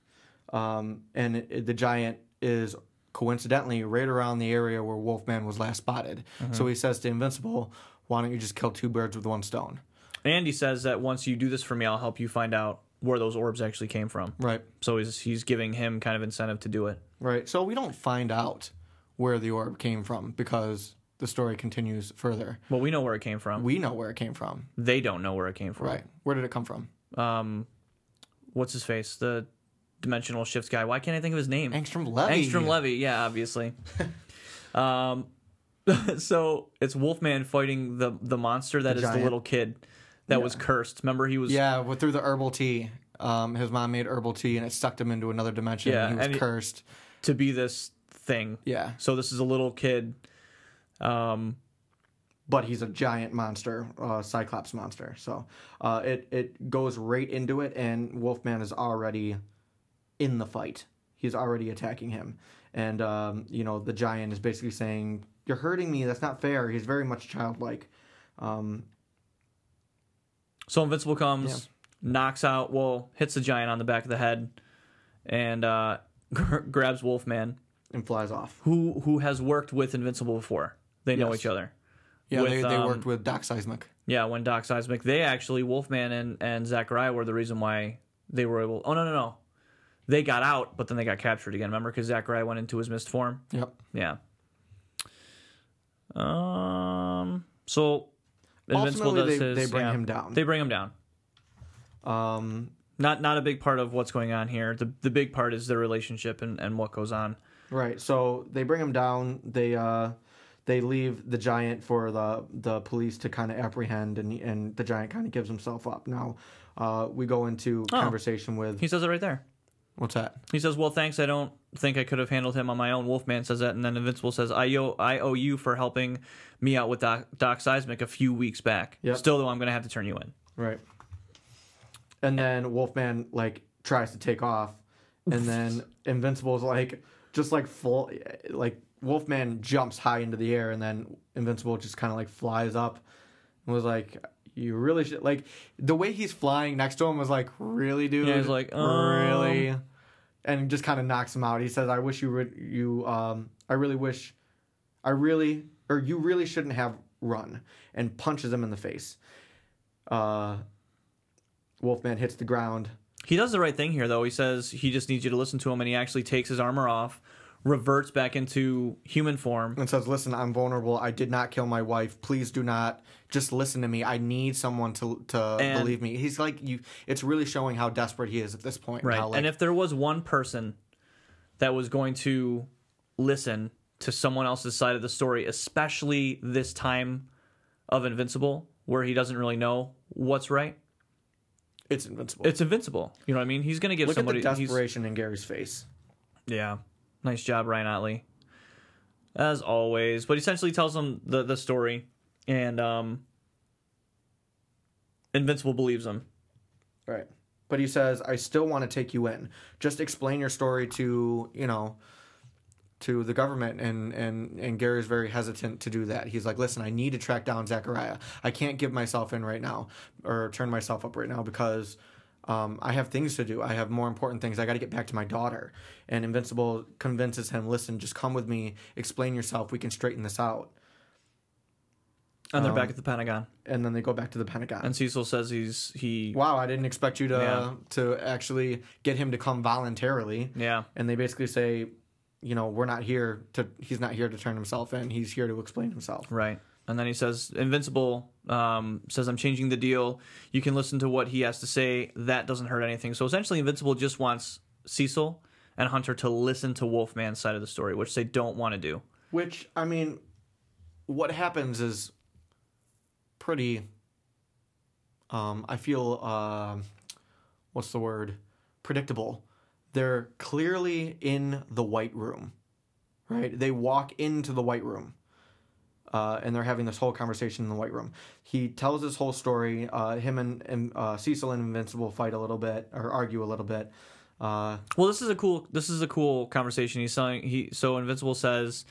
um, and it, the giant is coincidentally right around the area where Wolfman was last spotted. Mm-hmm. So he says to Invincible, "Why don't you just kill two birds with one stone?" And he says that once you do this for me, I'll help you find out where those orbs actually came from. Right, So he's he's giving him kind of incentive to do it. Right. So we don't find out where the orb came from because the story continues further. Well, we know where it came from. We know where it came from. They don't know where it came from. Right. Where did it come from? Um, what's his face? The dimensional shifts guy. Why can't I think of his name? Angstrom Levy. Angstrom Levy. Yeah, obviously. *laughs* um, *laughs* so it's Wolfman fighting the the monster that The is the little kid that was cursed. Remember, he was Yeah, well, through the herbal tea. Um, his mom made herbal tea and it sucked him into another dimension. Yeah, and he was and cursed. To be this thing. Yeah, So this is a little kid, um, but he's a giant monster, uh, Cyclops monster. So uh, it it goes right into it, and Wolfman is already in the fight. He's already attacking him, and um, you know the giant is basically saying, "You're hurting me. That's not fair." He's very much childlike. Um, So Invincible comes, Yeah. knocks out, well, hits the giant on the back of the head, and uh, grabs Wolfman, and flies off. who who has worked with Invincible before. They know Yes. each other. Yeah, With, they, they um, worked with Doc Seismic. Yeah, when Doc Seismic, they actually Wolfman and and Zachariah were the reason why they were able. Oh no no no, they got out, but then they got captured again. Remember, because Zachariah went into his mist form. Yep. Yeah. Um. So Invincible Ultimately, does they, his. they bring yeah, him down. They bring him down. um, Not not a big part of what's going on here. The the big part is their relationship and and what goes on. Right. So they bring him down. They uh, they leave the giant for the the police to kind of apprehend, and and the giant kind of gives himself up. Now, uh, we go into Oh. conversation with He says it right there. what's that? He says, "Well, thanks. I don't think I could have handled him on my own." Wolfman says that, and then Invincible says, "I owe I owe you for helping me out with Doc, Doc Seismic a few weeks back. Yep. Still, though, I'm going to have to turn you in." Right. And then Wolfman like tries to take off, and then *laughs* Invincible's like just like full like Wolfman jumps high into the air, and then Invincible just kind of like flies up, and was like. You really should like the way he's flying next to him was like really, dude. Yeah, he's like, um, really, and just kind of knocks him out. He says, "I wish you would. You, um, I really wish, I really, or you really shouldn't have run," and punches him in the face. Uh, Wolfman hits the ground. He does the right thing here, though. He says he just needs you to listen to him, and he actually takes his armor off, reverts back into human form. and says, "Listen, I'm vulnerable. I did not kill my wife. Please do not just listen to me. I need someone to to And- believe me." He's like, "You." It's really showing how desperate he is at this point. Right. How, like, and if there was one person that was going to listen to someone else's side of the story, especially this time of Invincible, where he doesn't really know what's right, it's invincible. it's Invincible. You know what I mean? He's going to give Look somebody. at the he's- desperation in Gary's face. Yeah. Nice job, Ryan Ottley. As always. But essentially tells him the, the story and um Invincible believes him. Right. But he says, I still want to take you in. Just explain your story to, you know, to the government and and and Gary's very hesitant to do that. He's like, "Listen, I need to track down Zachariah. I can't give myself in right now or turn myself up right now because um, I have things to do. I have more important things. I got to get back to my daughter." And Invincible convinces him, "Listen, just come with me. Explain yourself. We can straighten this out." And they're Um, back at the Pentagon. And then they go back to the Pentagon. And Cecil says he's he wow, I didn't expect you to Yeah. to actually get him to come voluntarily. Yeah. and they basically say, you know, we're not here to. He's not here to turn himself in. He's here to explain himself. Right. And then he says, Invincible um, says, I'm changing the deal. You can listen to what he has to say. That doesn't hurt anything. So essentially, Invincible just wants Cecil and Hunter to listen to Wolfman's side of the story, which they don't want to do. Which I mean, what happens is pretty. Um, I feel um, what's the word? Predictable. They're clearly in the white room, right? They walk into the white room. Uh, and they're having this whole conversation in the white room. He tells his whole story. Uh, him and, and uh, Cecil and Invincible fight a little bit or argue a little bit. Uh, Well, this is a cool. This is a cool conversation. He's saying he. So Invincible says,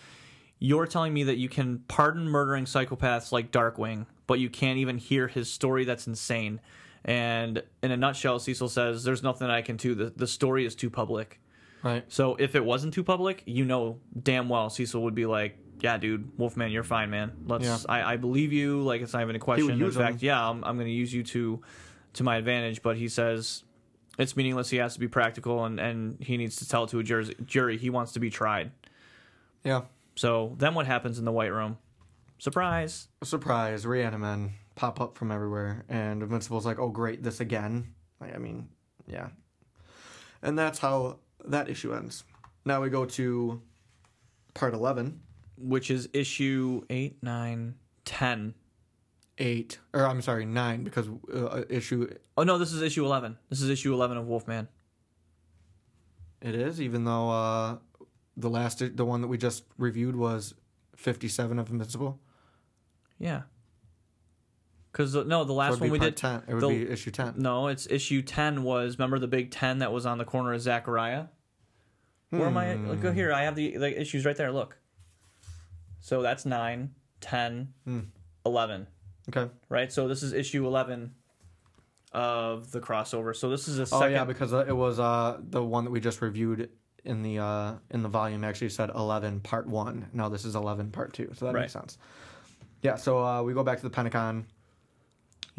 "You're telling me that you can pardon murdering psychopaths like Darkwing, but you can't even hear his story. That's insane." And in a nutshell, Cecil says, "There's nothing I can do. The the story is too public." right. So if it wasn't too public, you know damn well Cecil would be like, "Yeah, dude, Wolfman, you're fine, man. Let's. Yeah. I, I believe you. Like it's not even a question. In fact, him. yeah, I'm, I'm going to use you to to my advantage." But he says it's meaningless. He has to be practical, and and he needs to tell it to a jury. Jury. He wants to be tried. Yeah. So then what happens in the White Room? Surprise. surprise, Reanimen pop up from everywhere, and Invincible's like, "Oh, great, this again." Like, I mean, yeah, and that's how that issue ends. Now we go to part eleven, Which is issue eight, nine, ten. eight, or I'm sorry, nine, because uh, issue Oh no, this is issue eleven. This is issue eleven of Wolfman. it is, even though uh, the last, the one that we just reviewed was fifty-seven of Invincible. Yeah. Because no, the last it'd one we did. 10. It would the- be issue 10. No, it's issue ten. Was remember the big ten that was on the corner of Zachariah? Where am I? Look, go here. I have the, the issues right there. Look. So that's 9, 10, 11, Okay. right? So this is issue 11 of the crossover. So this is a second. Oh yeah, because uh, it was uh the one that we just reviewed in the uh in the volume actually said 11 part 1. Now this is 11 part 2. So that Right. makes sense. Yeah, so uh we go back to the Pentagon.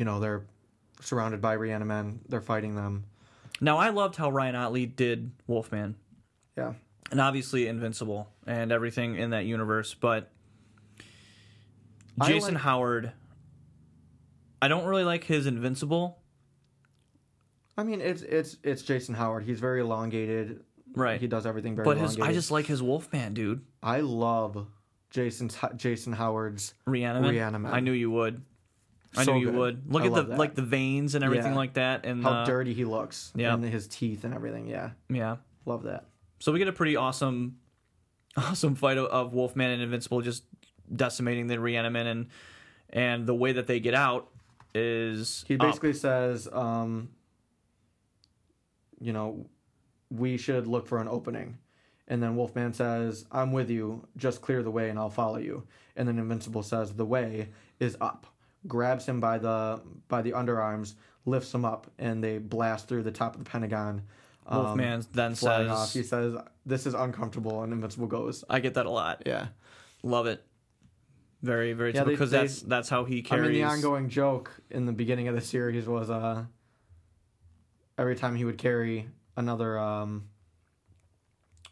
You know, they're surrounded by Reanimen. They're fighting them. Now I loved how Ryan Ottley did Wolfman. Yeah. and obviously Invincible and everything in that universe, but I Jason like- Howard I don't really like his Invincible. I mean, it's it's it's Jason Howard. He's very elongated. Right. He does everything very But his elongated. I just like his Wolfman, dude. I love Jason's Jason Howard's Reanimate. Reanimate. I knew you would. I So knew you good. would. Look I at the that. like the veins and everything Yeah. like that and how uh, dirty he looks. yeah. And his teeth and everything. Yeah. Yeah. Love that. So we get a pretty awesome *laughs* awesome fight of, of Wolfman and Invincible just decimating the Reanimate and and the way that they get out is He up. basically says, um, you know, we should look for an opening. And then Wolfman says, I'm with you. Just clear the way and I'll follow you. And then Invincible says, the way is up. Grabs him by the by the underarms, lifts him up, and they blast through the top of the Pentagon. um, Wolfman then says off. He says, "This is uncomfortable," and Invincible goes, I get that a lot. "Yeah." Love it. Very, very Yeah, Because that's that's how he carries. I mean, the ongoing joke in the beginning of the series was uh, every time he would carry another um,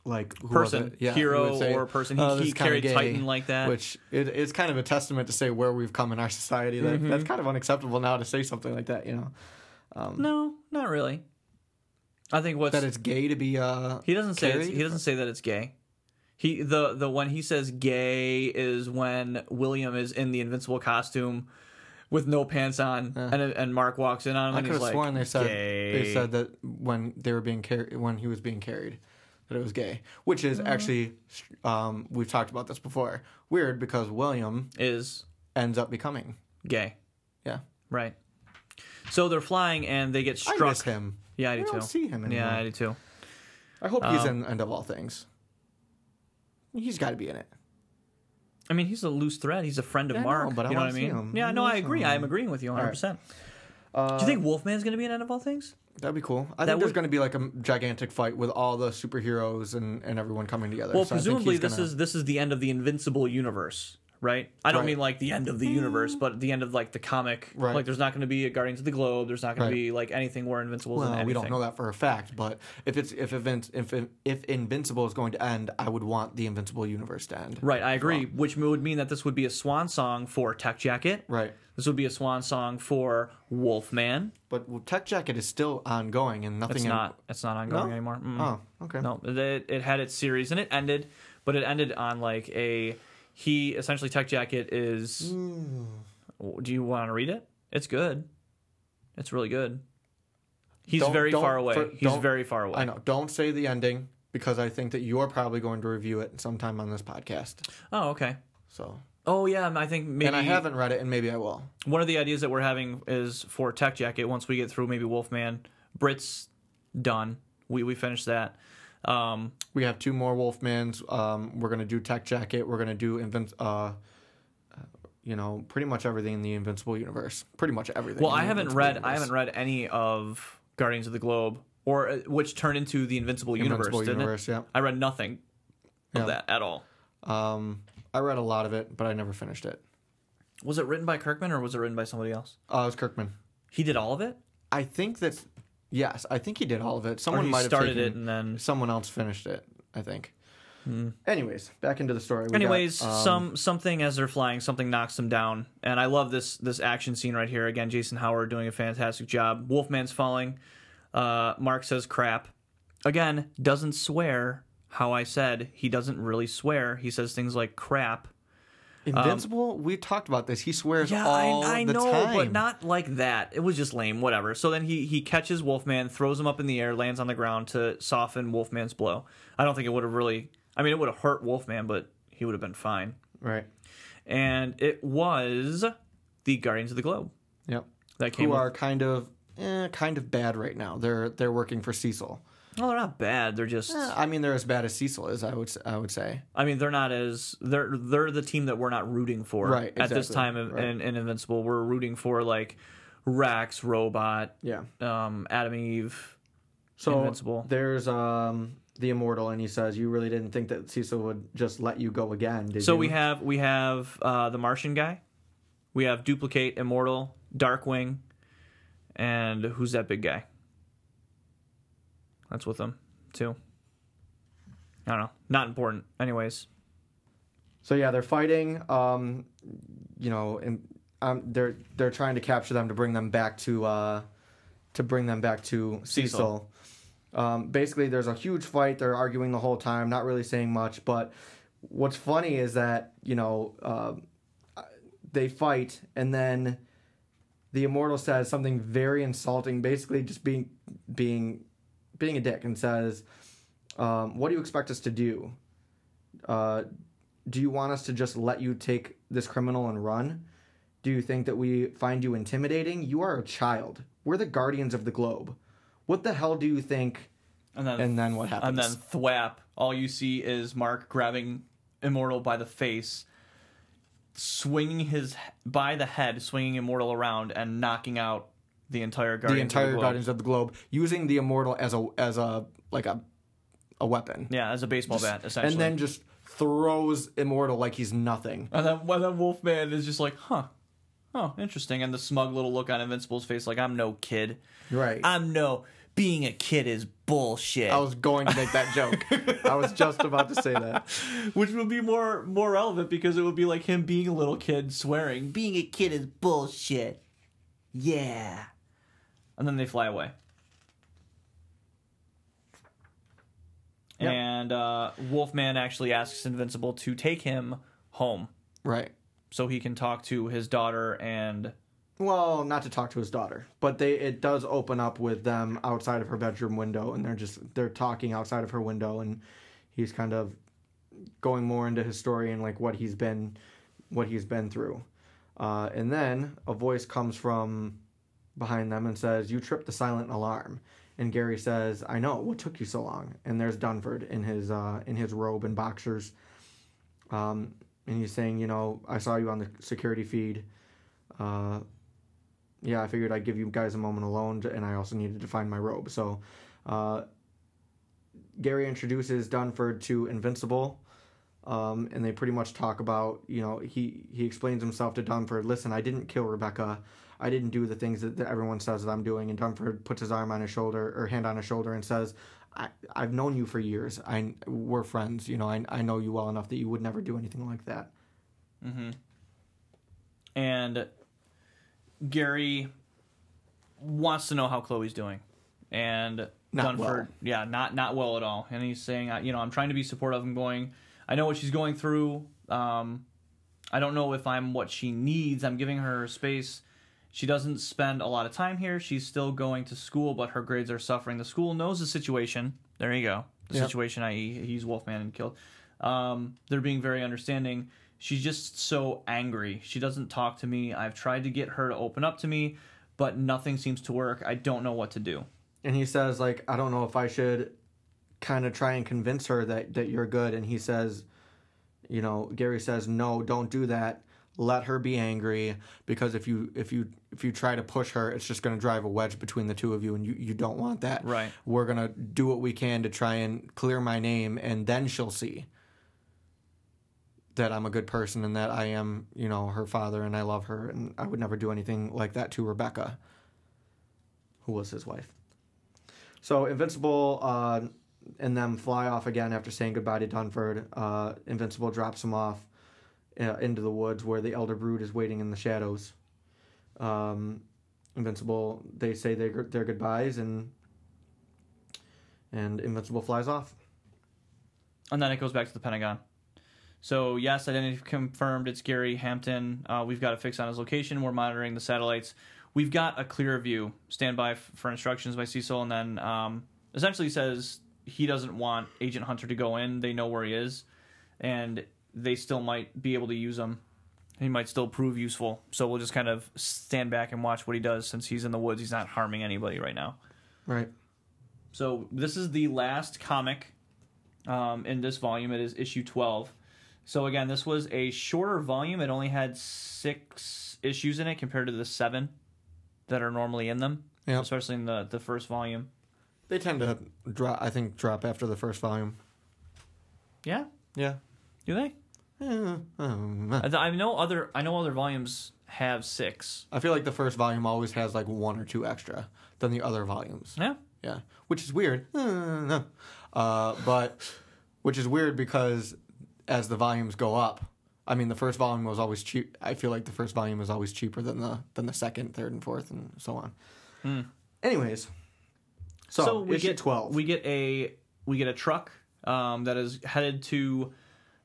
like who person? Yeah, hero say, or person. He, "Oh, he carried gay," Titan like that. which it, it's kind of a testament to say where we've come in our society. That Mm-hmm. that's kind of unacceptable now to say something like that. You know, no, not really. I think what's that it's gay to be uh, he doesn't say it's, he doesn't say that it's gay. He the the when he says gay is when William is in the invincible costume with no pants on, and and Mark walks in on him I could have like, sworn they said gay. they said that when they were being carried when he was being carried that it was gay, which Mm-hmm. is actually um, we've talked about this before. Weird because William is ends up becoming gay. yeah. Right. So they're flying and they get I struck. miss him. Yeah, I do I too. don't see him anymore. yeah, I do too. I hope he's Um, in End of All Things. He's got to be in it. I mean, he's a loose thread. He's a friend of Yeah, I Mark. know, but I you know what wanna I see mean? him. Yeah, I no, I miss agree. him. I'm agreeing with you 100. percent Uh, Do you think Wolfman's going to be in End of All Things? that'd be cool? I That think there's going to be like a gigantic fight with all the superheroes and, and everyone coming together. Well, So I think presumably he's this gonna- is this is the end of the Invincible universe, right? I don't Right. mean like the end of the universe, but the end of like the comic. Right. Like, there's not going to be a Guardians of the Globe. There's not going Right. to be like anything where Invincible's in Well, anything. we don't know that for a fact, but if it's if Invin- if if Invincible is going to end, I would want the Invincible universe to end. Right, I agree. Which would mean that this would be a swan song for Tech Jacket. Right. This would be a swan song for Wolfman. But Tech Jacket is still ongoing and nothing. It's in- not. It's not ongoing No? anymore. Mm. Oh, okay. No, it, it had its series and it ended, but it ended on like a he essentially Tech Jacket is. Hmm. Do you want to read it? It's good. It's really good. He's Don't- very don't- far away. for- He's don't- very far away. I know. Don't say the ending because I think that you're probably going to review it sometime on this podcast. Oh, okay. So, Oh yeah, I think maybe and I haven't read it, and maybe I will. one of the ideas that we're having is for Tech Jacket. Once we get through maybe Wolfman, Brit's done. We we finished that. Um, We have two more Wolfmans. Um, we're gonna do Tech Jacket. We're gonna do Invin- uh, you know, pretty much everything in the Invincible universe. Pretty much everything. well, I haven't Invincible read I haven't read any of Guardians of the Globe or uh, which turned into the Invincible Universe. Invincible didn't universe. it? Yeah. I read nothing of Yeah. that at all. Um, I read a lot of it, but I never finished it. Was it written by Kirkman or was it written by somebody else? Uh, it was Kirkman. He did all of it. I think that yes, I think he did all of it. Someone might have started taken, it and then. someone else finished it. I think. Anyways, back into the story. We got, Anyways, um, some something as they're flying, something knocks them down, and I love this this action scene right here. Again, Jason Howard doing a fantastic job. Wolfman's falling. Uh, Mark says crap. Again, doesn't swear. How I said he doesn't really swear. He says things like crap. Invincible. we talked about this. He swears Yeah, all I, I the know, time. but not like that. It was just lame. Whatever. So then he he catches Wolfman, throws him up in the air, lands on the ground to soften Wolfman's blow. I don't think it would have really. I mean, it would have hurt Wolfman, but he would have been fine. right. and it was the Guardians of the Globe Yep. that came. Who with- are kind of eh, kind of bad right now. They're they're working for Cecil. Well, they're not bad. They're just. Eh, I mean, they're as bad as Cecil is. I would I would say. I mean, they're not as they're they're the team that we're not rooting for Right, at this time in, right. in, in Invincible. We're rooting for like Rex, Robot, Yeah. um, Adam Eve. So Invincible. there's um the immortal, and he says, "You really didn't think that Cecil would just let you go again, did So you?" we have we have uh, the Martian guy, we have Duplicate, Immortal, Darkwing, and who's that big guy? That's with them too. I don't know. Not important. Anyways, So yeah, they're fighting. Um, you know, and um, they're they're trying to capture them to bring them back to uh, to bring them back to Cecil. Cecil. Um, basically, there's a huge fight. They're arguing the whole time, not really saying much. But what's funny is that you know um they fight, and then the immortal says something very insulting, basically just being being being a dick, and says, um, "What do you expect us to do? Uh, do you want us to just let you take this criminal and run? Do you think that we find you intimidating? You are a child. We're the guardians of the globe. What the hell do you think?" and then And then what happens? and then thwap. All you see is Mark grabbing Immortal by the face, swinging his by the head, swinging Immortal around, and knocking out the entire Guardians. the entire of the Globe. Guardians of the Globe, using the immortal as a as a like a a weapon, Yeah, as a baseball bat, essentially. and then just throws immortal like he's nothing. And then, well, then Wolfman is just like, huh. Oh, interesting. And the smug little look on Invincible's face, like, I'm no kid. Right. I'm no. Being a kid is bullshit. I was going to make that joke. I was just about to say that. *laughs* Which would be more more relevant because it would be like him being a little kid swearing, being a kid is bullshit. Yeah. And then they fly away. Yep. And uh, Wolfman actually asks Invincible to take him home Right. so he can talk to his daughter and Well, not to talk to his daughter, but they it does open up with them outside of her bedroom window, and they're just they're talking outside of her window, and he's kind of going more into his story and like what he's been what he's been through. Uh, and then a voice comes from behind them and says, "You tripped the silent alarm." And Gary says, "I know. What took you so long?" And there's Dunford in his uh, in his robe and boxers, um, and he's saying, "You know, I saw you on the security feed." Uh, yeah, I figured I'd give you guys a moment alone, and I also needed to find my robe. So, uh, Gary introduces Dunford to Invincible, um, and they pretty much talk about, you know, he he explains himself to Dunford. Listen, I didn't kill Rebecca. I didn't do the things that, that everyone says that I'm doing. And Dunford puts his arm on his shoulder or hand on his shoulder and says, I, I've known you for years. I we're friends. You know, I I know you well enough that you would never do anything like that. Mm-hmm. and Gary wants to know how Chloe's doing, and Not Dunford, well. yeah, not not well at all. And he's saying, I- you know, I'm trying to be supportive. I'm going. I know what she's going through. Um, I don't know if I'm what she needs. I'm giving her space. She doesn't spend a lot of time here. She's still going to school, but her grades are suffering. The school knows the situation. There you go. The Yep. situation, i.e., he's Wolfman and killed. Um, they're being very understanding. She's just so angry. She doesn't talk to me. I've tried to get her to open up to me, but nothing seems to work. I don't know what to do. and he says like i don't know if i should kind of try and convince her that that you're good and he says you know gary says no don't do that let her be angry because if you if you if you try to push her it's just going to drive a wedge between the two of you and you you don't want that Right. we're going to do what we can to try and clear my name and then she'll see that I'm a good person and that I am, you know, her father and I love her and I would never do anything like that to Rebecca, who was his wife. So Invincible uh, and them fly off again after saying goodbye to Dunford. Uh, Invincible drops him off uh, into the woods where the Elder Brood is waiting in the shadows. Um, Invincible, they say their their goodbyes and and Invincible flies off. And then it goes back to the Pentagon. So yes, identity confirmed. It's Gary Hampton. Uh, we've got a fix on his location. We're monitoring the satellites. We've got a clear view. Stand by f- for instructions by Cecil, and then um, essentially says he doesn't want Agent Hunter to go in. They know where he is, and they still might be able to use him he might still prove useful. So we'll just kind of stand back and watch what he does since he's in the woods. He's not harming anybody right now. Right. So this is the last comic um, in this volume. It is issue twelve. So again, this was a shorter volume. It only had six issues in it compared to the seven that are normally in them, Yep. especially in the the first volume. They tend to drop. I think drop after the first volume. Yeah, Yeah. do they? Eh, eh. I I know other. I know other volumes have six. I feel like the first volume always has like one or two extra than the other volumes. Yeah. Yeah, which is weird. Uh, uh, but which is weird because as the volumes go up, I mean, the first volume was always cheap. I feel like the first volume is always cheaper than the than the second, third, and fourth, and so on. Hmm. Anyways, so, we issue get twelve. We get a we get a truck um, that is headed to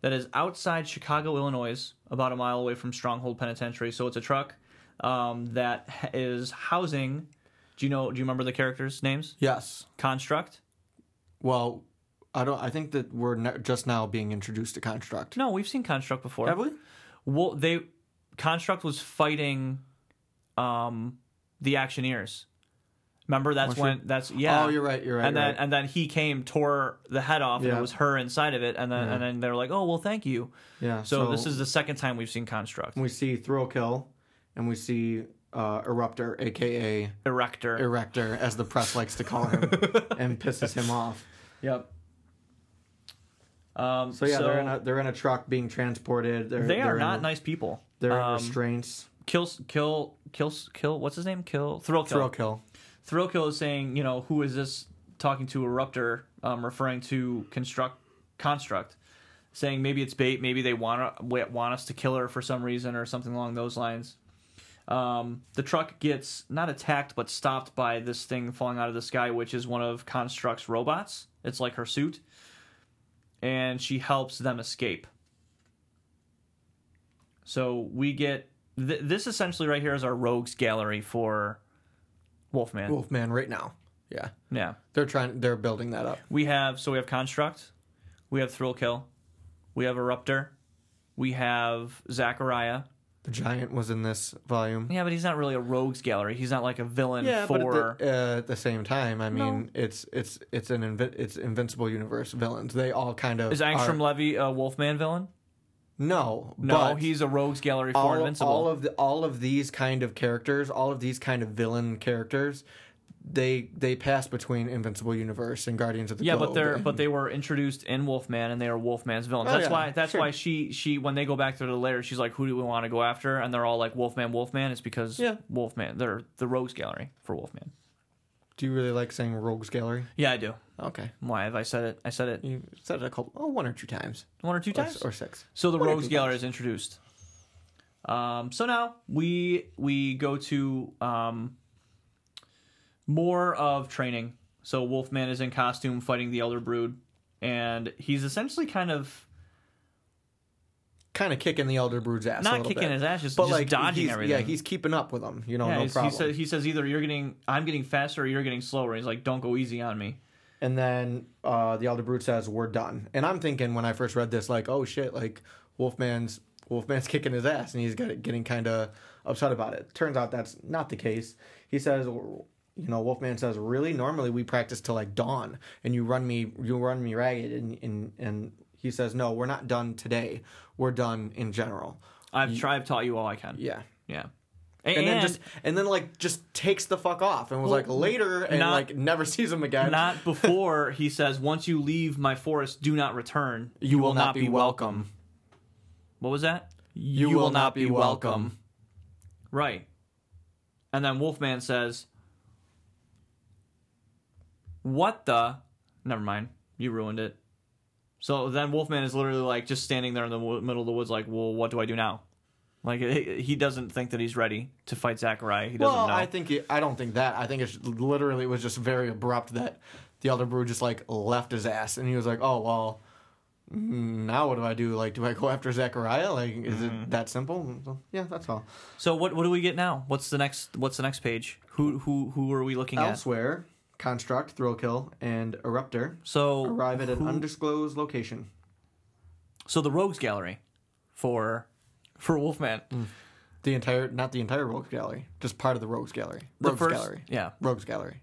that is outside Chicago, Illinois, about a mile away from Stronghold Penitentiary. So it's a truck um, that ha- is housing. Do you know? Do you remember the characters' names? yes. Construct. Well, I don't. I think that we're ne- just now being introduced to construct. No, we've seen Construct before. Have we? Well, they Construct was fighting um, the Actioneers. Remember that's when that's yeah. Oh, you're right. You're right. and you're then right. and then he came, tore the head off, and it was her inside of it. And then Yeah. and then they're like, "Oh well, thank you." yeah. So, this is the second time we've seen Construct, we see thrill kill, and we see uh, eruptor, aka Erector. erector, as the press likes to call him, *laughs* and pisses him off. yep. Um, So yeah, they're in a they're in a truck being transported. They're, they are they're not in, nice people. They're in um, restraints. kill, kill, kill, kill. What's his name? Kill. Thrill kill. Thrill kill. Thrill kill is saying, you know, who is this talking to Eruptor, um, referring to construct construct, saying maybe it's bait, maybe they want want us to kill her for some reason or something along those lines. Um, the truck gets not attacked but stopped by this thing falling out of the sky, which is one of Construct's robots. It's like her suit, and she helps them escape. So we get th- this essentially right here is our rogues gallery for Wolfman. Wolfman right now. Yeah, Yeah. they're trying. They're building that up. We have so we have Construct, we have Thrill Kill, we have Eruptor, we have Zachariah. The giant was in this volume. Yeah, but he's not really a rogues gallery. He's not like a villain Yeah, for but at the, uh, at the same time, I mean, No. it's it's it's an invi- it's Invincible Universe villains. They all kind of Is Angstrom are- Levy a Wolfman villain? No, No, but he's a rogues gallery for all, Invincible. all of the all of these kind of characters, all of these kind of villain characters, they they pass between Invincible Universe and Guardians of the yeah, Globe. but they're but they were introduced in Wolfman, and they are Wolfman's villains. Oh, that's yeah, why that's sure. why she she when they go back to the lair, she's like, "Who do we want to go after?" And they're all like, "Wolfman, Wolfman." It's because Yeah. Wolfman. They're the rogues gallery for Wolfman. Do you really like saying Rogues Gallery? Yeah, I do. Okay, Why have I said it? I said it you said it a couple, oh, one or two times, one or two Or- times. or, six. So the One or Rogues two Gallery times. is introduced. Um, so now we we go to um, more of training. So Wolfman is in costume fighting the Elder Brood, and he's essentially kind of Kind of kicking the Elder Brood's ass. not kicking bit. his ass, just, but just like dodging everything. Yeah, he's keeping up with them. You know, Yeah, no problem. he says he says either you're getting I'm getting faster or you're getting slower. He's like, don't go easy on me. And then uh, the Elder Brood says, "We're done." And I'm thinking when I first read this, like, "Oh shit!" Like Wolfman's Wolfman's *laughs* kicking his ass, and he's got, getting kind of upset about it. Turns out that's not the case. He says, "You know, Wolfman says, really? Normally we practice till like dawn, and you run me, you run me ragged." And and and he says, "No, we're not done today. We're done in general." I've tried. I've taught you all I can. Yeah. Yeah. And, then just and then like just takes the fuck off and was like later and not- like never sees him again. not *laughs* before he says, "Once you leave my forest, do not return. You, will, not, be welcome. What was that? You will not be welcome. Right. And then Wolfman says, "What the? Never mind. You ruined it." So then Wolfman is literally like just standing there in the wo- middle of the woods, like, "Well, what do I do now?" Like he he doesn't think that he's ready to fight Zachariah. He doesn't Well, know. I think I don't think that. I think it's literally it was just very abrupt that the Elder Brood just like left his ass and he was like, "Oh well, now what do I do? Like, do I go after Zachariah? Like, is Mm-hmm. it that simple?" So, yeah, that's all. so what what do we get now? What's the next What's the next page? Who who who are we looking at? Elsewhere, Construct, Thrill Kill, and Eruptor So arrive at an who- undisclosed location. So the Rogues Gallery for for Wolfman. The entire, not the entire Rogues Gallery, just part of the Rogues Gallery. The Rogues first, Gallery. yeah, Rogues Gallery.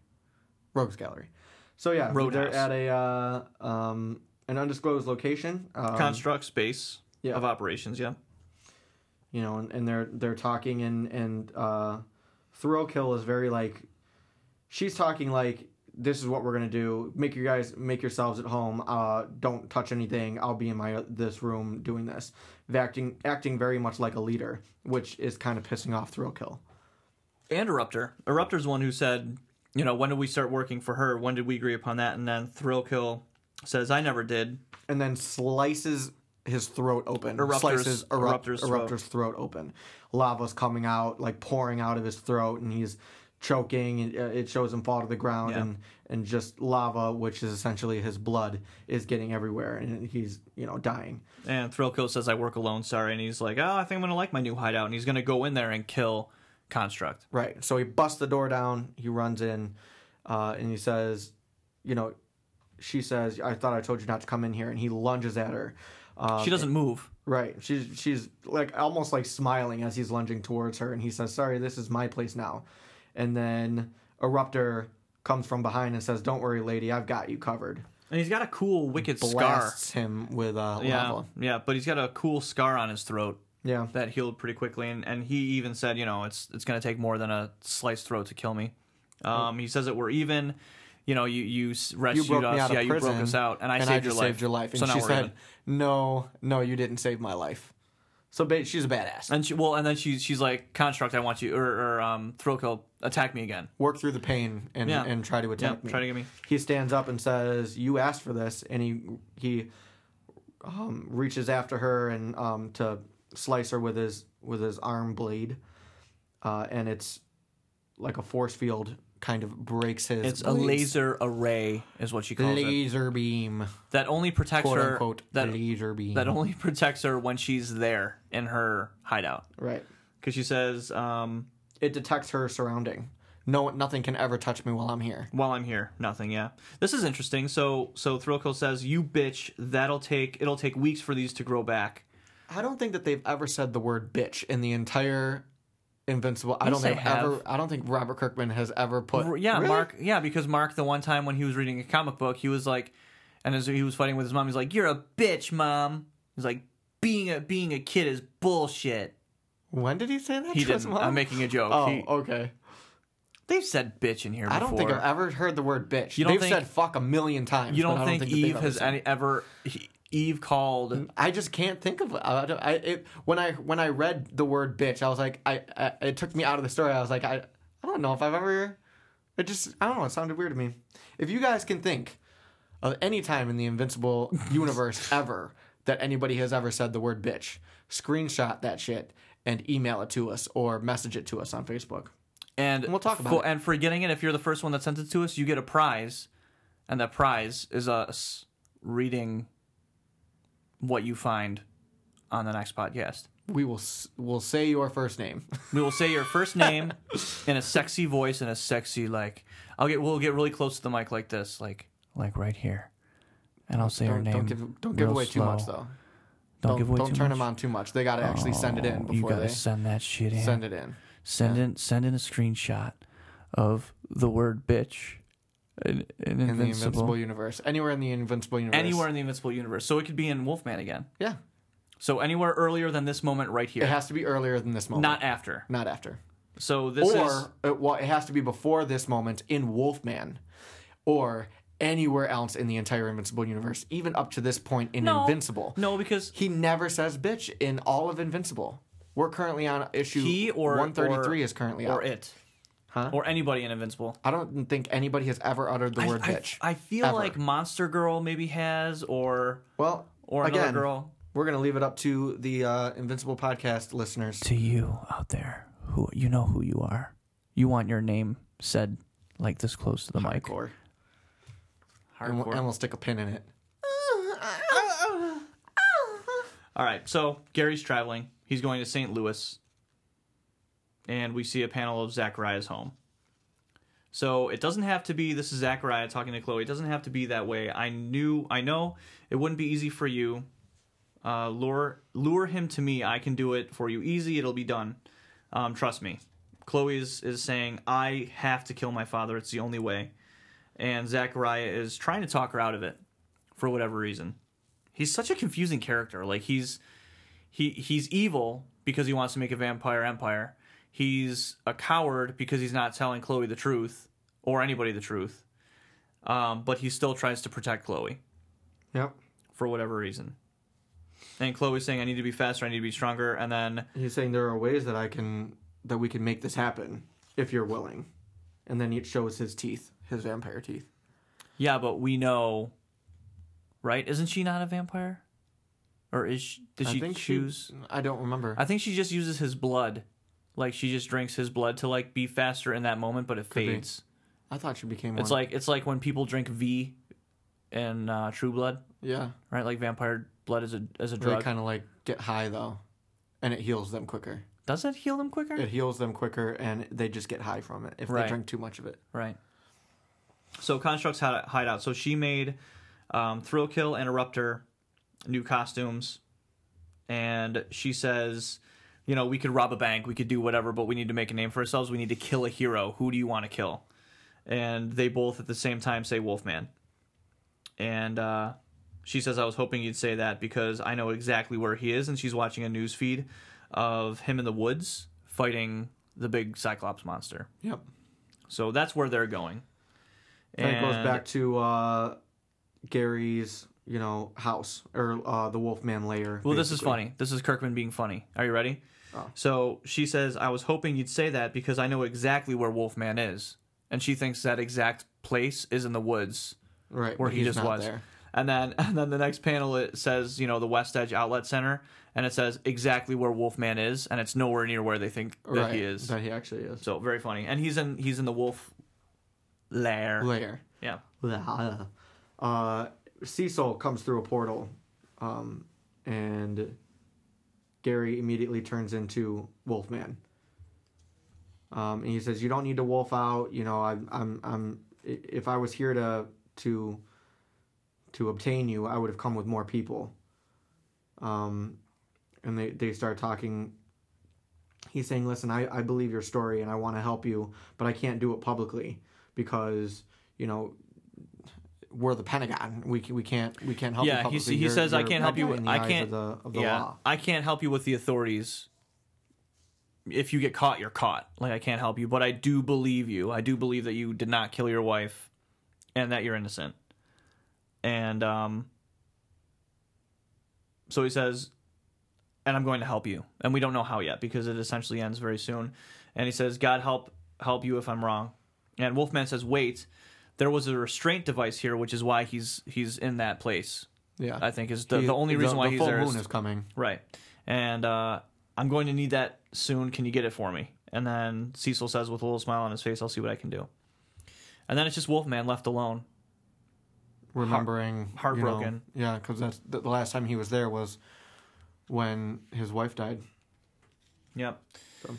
Rogues Gallery. So yeah, Roadhouse. they're at a uh, um, an undisclosed location. Um, construct space yeah. of operations. Yeah, you know, and, and they're they're talking and and uh, Thrill Kill is very like, she's talking like this is what we're gonna do. Make you guys make yourselves at home. Uh, don't touch anything. I'll be in my this room doing this. Acting acting very much like a leader, which is kind of pissing off Thrill Kill. and Eruptor. Eruptor's one who said, you know, when did we start working for her? When did we agree upon that? And then Thrillkill says, I never did. and then slices his throat open. Eruptor's- slices Erupt- Eruptor's throat. Eruptor's throat open. Lava's coming out, like pouring out of his throat, and he's choking. And uh, it shows him fall to the ground, Yeah. and and just lava, which is essentially his blood, is getting everywhere, and he's you know dying. And Thrillkill says, I work alone, sorry. And he's like, oh, I think I'm going to like my new hideout. And he's going to go in there and kill Construct. Right. So he busts the door down. He runs in, uh, and he says, you know, she says, "I thought I told you not to come in here," and he lunges at her. Um, she doesn't move. Right. She's she's like almost like smiling as he's lunging towards her, and he says, "Sorry, this is my place now." And then Eruptor comes from behind and says, "Don't worry, lady, I've got you covered." And he's got a cool, wicked scar. Blasts him with uh, Yeah, lava. yeah, but he's got a cool scar on his throat Yeah. that healed pretty quickly, and, and he even said, you know, it's it's going to take more than a sliced throat to kill me. Um, he says that we're even. You know, you you s- You rescued us, me out of yeah, you broke us out, and I and saved I your life. saved your life. And so now she we're said, even. "No, no, you didn't save my life." So ba- she's a badass. And she, well, and then she's she's like, construct, I want you, or, or um, Thrillkill, attack me again. Work through the pain and Yeah. and try to attack me. try to get me. he stands up and says, "You asked for this," and he he um, reaches after her and um, to slice her with his with his arm blade, uh, and it's like a force field kind of breaks his. It's a laser array, is what she calls it. laser beam, That only protects quote her. unquote that laser beam. that only protects her when she's there in her hideout, right. because she says, um, It detects her surrounding. No, nothing can ever touch me while I'm here. "While I'm here, nothing." Yeah, this is interesting. So, so Thrillkill says, "You bitch, that'll take it'll take weeks for these to grow back." I don't think that they've ever said the word bitch in the entire Invincible. I don't think ever. I don't think Robert Kirkman has ever put. Yeah, Really? Mark. Yeah, because Mark, the one time when he was reading a comic book, he was like, and as he was fighting with his mom, he's like, "You're a bitch, mom." He's like, "Being a being a kid is bullshit." When did he say that? He to didn't. mom? I'm making a joke. Oh, He- okay. they've said bitch in here before. I don't think I've ever heard the word bitch. You don't They've think- said fuck a million times. You don't think, that they've Eve has any ever he- Eve called mm. I just can't think of. I, I it, when I when I read the word bitch, I was like, I, I it took me out of the story. I was like, I I don't know if I've ever. It just I don't know. It sounded weird to me. If you guys can think of any time in the Invincible *laughs* universe ever that anybody has ever said the word bitch, screenshot that shit and email it to us or message it to us on Facebook. and we'll talk about for, it. And for getting it, if you're the first one that sent it to us, you get a prize, and that prize is us reading what you find on the next podcast. We will s- will say your first name. We will say your first name *laughs* in a sexy voice and a sexy like. I'll get. We'll get really close to the mic like this, like like right here, and I'll say don't, name. don't give don't give real away too much though. Don't, give away too much don't too turn much. them on too much. They got to actually send it in Oh, you gotta they send that shit in. send it in. Send in send in a screenshot of the word bitch in, in in the Invincible. Universe. Anywhere in the Invincible universe. Anywhere in the Invincible universe. So it could be in Wolfman again. Yeah. So anywhere earlier than this moment right here. It has to be earlier than this moment. Not after. not after. So this or is it, well, it has to be before this moment in Wolfman, or anywhere else in the entire Invincible universe, even up to this point in No. Invincible. No, because He never says bitch in all of Invincible. We're currently on issue he or 133 is currently or out. it. Huh? Or anybody in Invincible. I don't think anybody has ever uttered the I- word I, bitch. I feel Ever. like Monster Girl maybe has or well, or again, another girl. we're gonna leave it up to the uh, Invincible podcast listeners. To you out there who you know who you are. You want your name said like this close to the mic. Hardcore. And we'll, Hardcore. and we'll stick a pin in it. All right, so Gary's traveling. He's going to St. Louis, and we see a panel of Zachariah's home. So it doesn't have to be. This is Zachariah talking to Chloe. It doesn't have to be that way. I knew. I know it wouldn't be easy for you, Uh, lure lure him to me. I can do it for you. Easy. It'll be done. Um, trust me. Chloe is, is saying I have to kill my father. It's the only way. And Zachariah is trying to talk her out of it for whatever reason. He's such a confusing character. Like he's he he's evil because he wants to make a vampire empire. He's a coward because he's not telling Chloe the truth or anybody the truth. Um, but he still tries to protect Chloe Yep. for whatever reason. And Chloe's saying, "I need to be faster. I need to be stronger." And then, He's saying there are ways that I can that we can make this happen if you're willing. And then it shows his teeth, his vampire teeth. yeah, but we know, right? Isn't she not a vampire? Or is she, did I she think choose? I don't remember. I think she just uses his blood. Like she just drinks his blood to like be faster in that moment, but it be. fades. I thought she became It's one. like it's like when people drink V in uh, True Blood, yeah, right? Like vampire blood is a as a they drug. kind of like get high though, and it heals them quicker. Does it heal them quicker? It heals them quicker, and they just get high from it if Right. they drink too much of it. Right. So Construct's hide- hideout. So she made um, Thrill Kill and Eruptor new costumes, and she says, you know, we could rob a bank, we could do whatever, but we need to make a name for ourselves. We need to kill a hero. Who do you want to kill? And they both at the same time say Wolfman. And uh, she says, I was hoping you'd say that because I know exactly where he is, and she's watching a news feed of him in the woods fighting the big Cyclops monster. Yep. So that's where they're going. And it goes back to uh, Gary's, you know, house or uh, the Wolfman lair. Well, this is funny. This is Kirkman being funny. Are you ready? Oh. So she says, I was hoping you'd say that because I know exactly where Wolfman is. And she thinks that exact place is in the woods right where he just was. There. And then *laughs* and then the next panel it says, you know, the West Edge Outlet Center, and it says exactly where Wolfman is, and it's nowhere near where they think that right, he is. That he actually is. So very funny. And he's in he's in the wolf lair. Lair. Yeah. *laughs* Uh, Cecil comes through a portal, um, and Gary immediately turns into Wolfman. Um, and he says, "You don't need to wolf out. You know, I'm, I'm, I'm. If I was here to, to, to obtain you, I would have come with more people." Um, and they they start talking. He's saying, "Listen, I, I believe your story and I want to help you, but I can't do it publicly because you know we're the Pentagon. We we can't we can't help you Yeah, he, publicly. he says I can't help you. With, I can't. of the, of the yeah, law. I can't help you with the authorities. If you get caught, you're caught. Like I can't help you, but I do believe you. I do believe that you did not kill your wife, and that you're innocent. And um, so he says, and I'm going to help you. And we don't know how yet because it essentially ends very soon. And he says, God help help you if I'm wrong. And Wolfman says, wait, there was a restraint device here, which is why he's he's in that place. Yeah, I think is the, He- the only reason why the he's full there. moon Is, is coming. right. And uh, I'm going to need that soon. Can you get it for me? And then Cecil says with a little smile on his face, I'll see what I can do. And then it's just Wolfman left alone. remembering heartbroken. You know, yeah, because that's the, the last time he was there was when his wife died. Yep. So-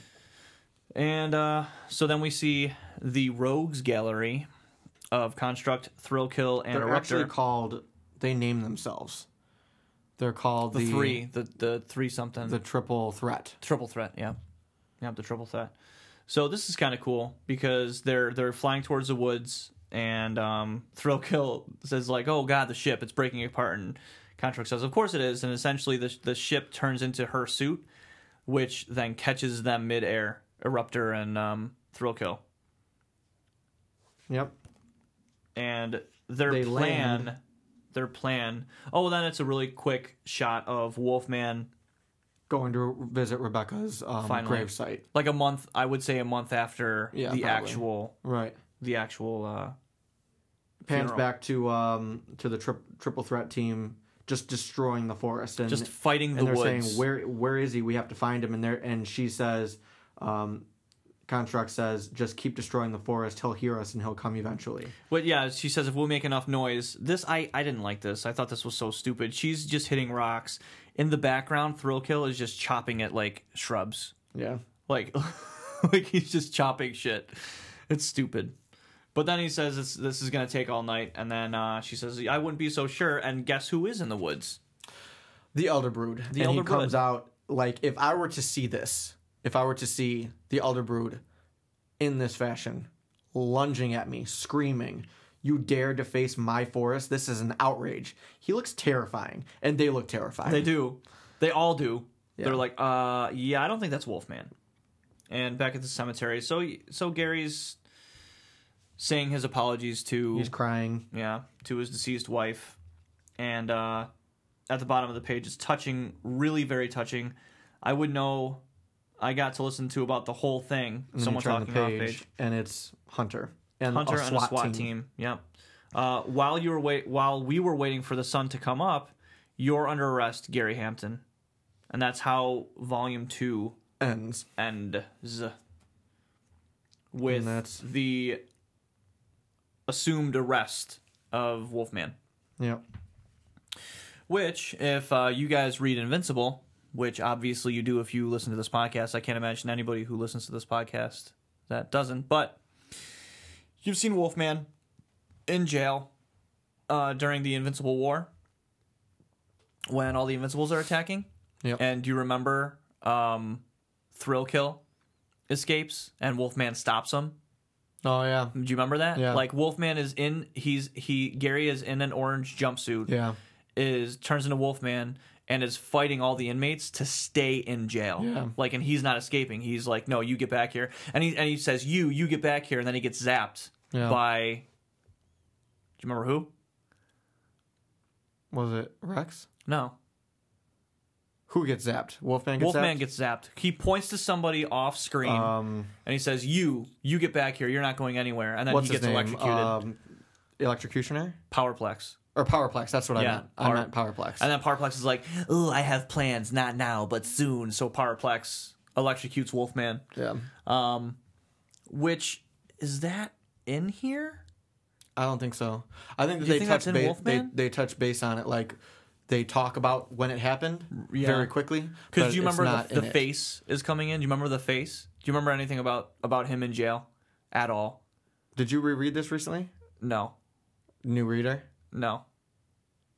And uh, so then we see the Rogues Gallery of Construct, Thrill Kill, and They're Eruptor. actually called. They name themselves. They're called the, the, three, the the three something, the triple threat. triple threat. Yeah, yeah, the triple threat. So this is kind of cool because they're they're flying towards the woods, and um, Thrill Kill says like, "Oh God, the ship, it's breaking apart." And Construct says, "Of course it is." And essentially, the the ship turns into her suit, which then catches them midair, Eruptor and um, Thrill Kill. Yep. And their They plan land. their plan oh then it's a really quick shot of wolfman Going to visit Rebecca's um, Finally. grave site. like a month i would say a month after Yeah, the probably. actual Right. the actual uh Pans Funeral. back to um to the tri- triple threat team just destroying the forest and just fighting the and they're woods saying where where is he? We have to find him. And there and she says, um, Construct says, just keep destroying the forest. He'll hear us and he'll come eventually. but yeah she says if we make enough noise. This i i didn't like this. I thought this was so stupid. She's just hitting rocks. In the background thrill kill is just chopping at like shrubs. Yeah. like *laughs* like he's just chopping shit. It's stupid. But then he says this, this is going to take all night. And then uh, she says i wouldn't be so sure. And guess who is in the woods? The Elder Brood. The and Elder he comes out like if I were to see this, if I were to see the Elder Brood in this fashion, lunging at me, screaming, "You dare to face my forest? This is an outrage." He looks terrifying, and they look terrifying. They do. They all do. Yeah. They're like, uh, yeah, I don't think that's Wolfman. And back at the cemetery, so so Gary's saying his apologies to He's crying. yeah to his deceased wife, and uh, at the bottom of the page, it's touching, really very touching. I would know. I got to listen to about the whole thing. And Someone talking the about page, page. and it's Hunter and Hunter a and a SWAT, SWAT team. team. Yep. Uh, while you were wait, while we were waiting for the sun to come up, you're under arrest, Gary Hampton, and that's how Volume Two ends. ends with And the assumed arrest of Wolfman. Yep. Which, if uh, you guys read Invincible, which obviously you do if you listen to this podcast, I can't imagine anybody who listens to this podcast that doesn't. But you've seen Wolfman in jail uh, during the Invincible War when all the Invincibles are attacking. Yep. And do you remember um, Thrill Kill escapes and Wolfman stops him? Oh yeah. Do you remember that? Yeah. Like Wolfman is in he's he Gary is in an orange jumpsuit Yeah. is turns into Wolfman and is fighting all the inmates to stay in jail. Yeah. Like and he's not escaping. He's like, No, you get back here. And he and he says, You, you get back here, and then he gets zapped Yeah. by Do you remember who? Was it Rex? No. Who gets zapped? Wolfman gets Wolfman zapped. gets zapped. He points to somebody off screen um, and he says, You, you get back here, you're not going anywhere. And then he gets name? electrocuted. Um, electrocutioner Powerplex. Or Powerplex? That's what I meant. Power- I meant Powerplex. And then Powerplex is like, Oh, I have plans, not now, but soon. So Powerplex electrocutes Wolfman. yeah. Um, which is that in here? I don't think so. I think that they think touch ba- they, they touch base on it like they talk about when it happened Yeah. very quickly. Because do you remember the, the face is coming in? Do you remember the face? Do you remember anything about about him in jail at all? Did you reread this recently? No, New reader. No,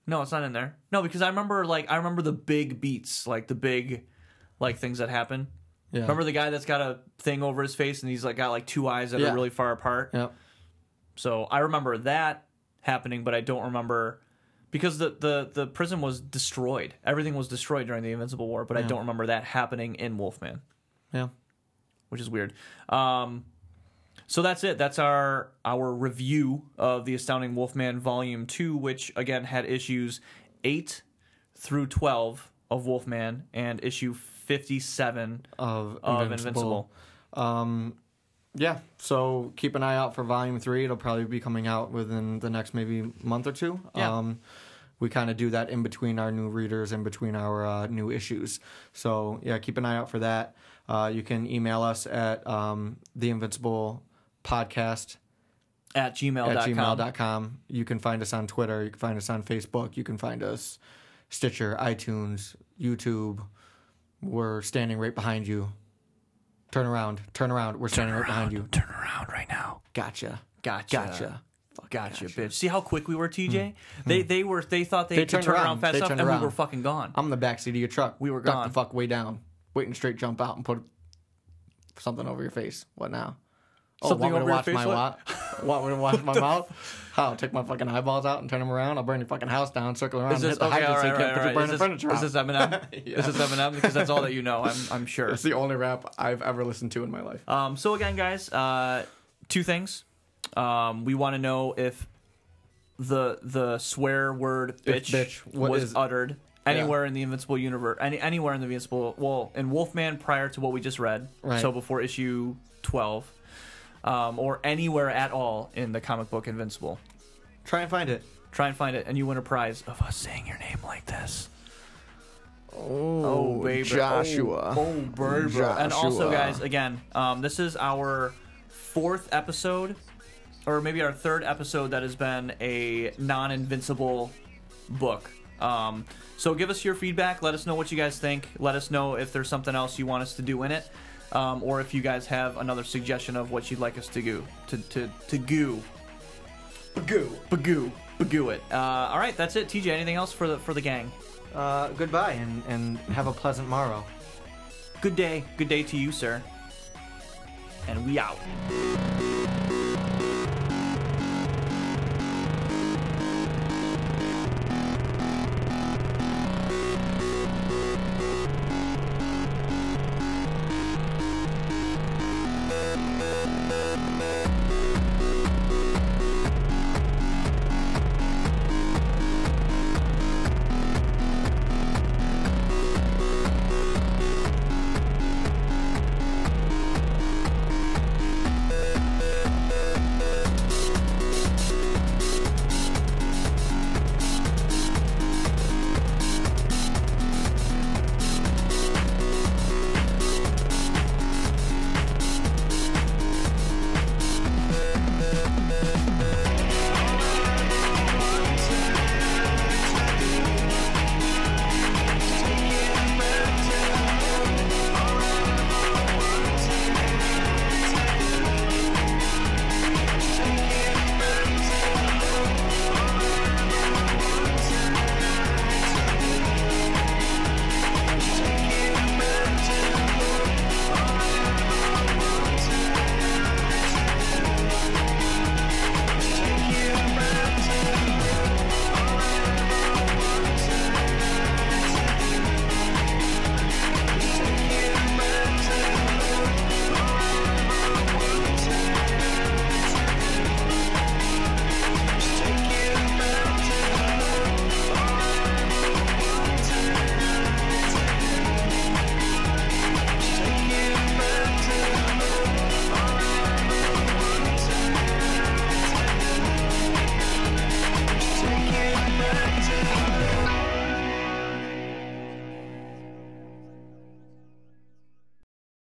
no. It's not in there. No, because I remember like I remember the big beats, like the big like things that happen. Yeah. Remember the guy that's got a thing over his face and he's like got like two eyes that Yeah. are really far apart. Yep. So I remember that happening, but I don't remember because the, the, the prison was destroyed. Everything was destroyed during the Invincible War, but I don't remember that happening in Wolfman, Yeah. which is weird. Um, so that's it. That's our our review of the Astounding Wolfman Volume Two, which again had issues eight through twelve of Wolfman and issue fifty seven Of of Invincible. Invincible. Um, yeah. So keep an eye out for Volume Three. It'll probably be coming out within the next maybe month or two. Yeah. Um, we kind of do that in between our new readers, in between our uh, new issues. So yeah, keep an eye out for that. Uh, you can email us at um, the Invincible Podcast At gmail.com. at gmail.com. You can find us on Twitter. You can find us on Facebook. You can find us Stitcher, iTunes, YouTube. We're standing right behind you. Turn around. Turn around. We're standing right behind you. Turn around right now. Gotcha. Gotcha. Gotcha. Gotcha, bitch. See how quick we were, TJ? Hmm. They hmm. they were they thought they, They could turned turn around, around. fast enough, and we were fucking gone. I'm in the backseat of your truck. We were Duck gone. the fuck way down. Waiting straight jump out and put something over your face. What now? Oh, Something want me to watch my what? what? *laughs* Want me to watch my *laughs* mouth? How? Take my fucking eyeballs out and turn them around? I'll burn your fucking house down, circle around, Is and this hit the okay? hydrant All so right, can't right, put your right. burning Is furniture this, out. is this Eminem? Yeah. Is this Eminem? Because that's all that you know. I'm I'm sure. It's the only rap I've ever listened to in my life. Um, so again, guys, uh, two things. Um, we want to know if the the swear word If bitch, bitch, what was is- uttered anywhere in the Invincible universe, any anywhere in the Invincible. Well, in Wolfman prior to what we just read, Right. so before issue twelve, um, or anywhere at all in the comic book Invincible. Try and find it. Try and find it, and you win a prize of us saying your name like this. Oh, baby. Joshua. Oh, baby. And also, guys, again, um, this is our fourth episode, or maybe our third episode that has been a non-invincible book. Um, so give us your feedback. Let us know what you guys think. Let us know if there's something else you want us to do in it, um, or if you guys have another suggestion of what you'd like us to do. To to to goo. Goo. Bagoo. Bagoo it. Uh, all right, that's it. TJ, anything else for the for the gang? Uh, goodbye and, and have a pleasant morrow. Good day. Good day to you, sir. And we out.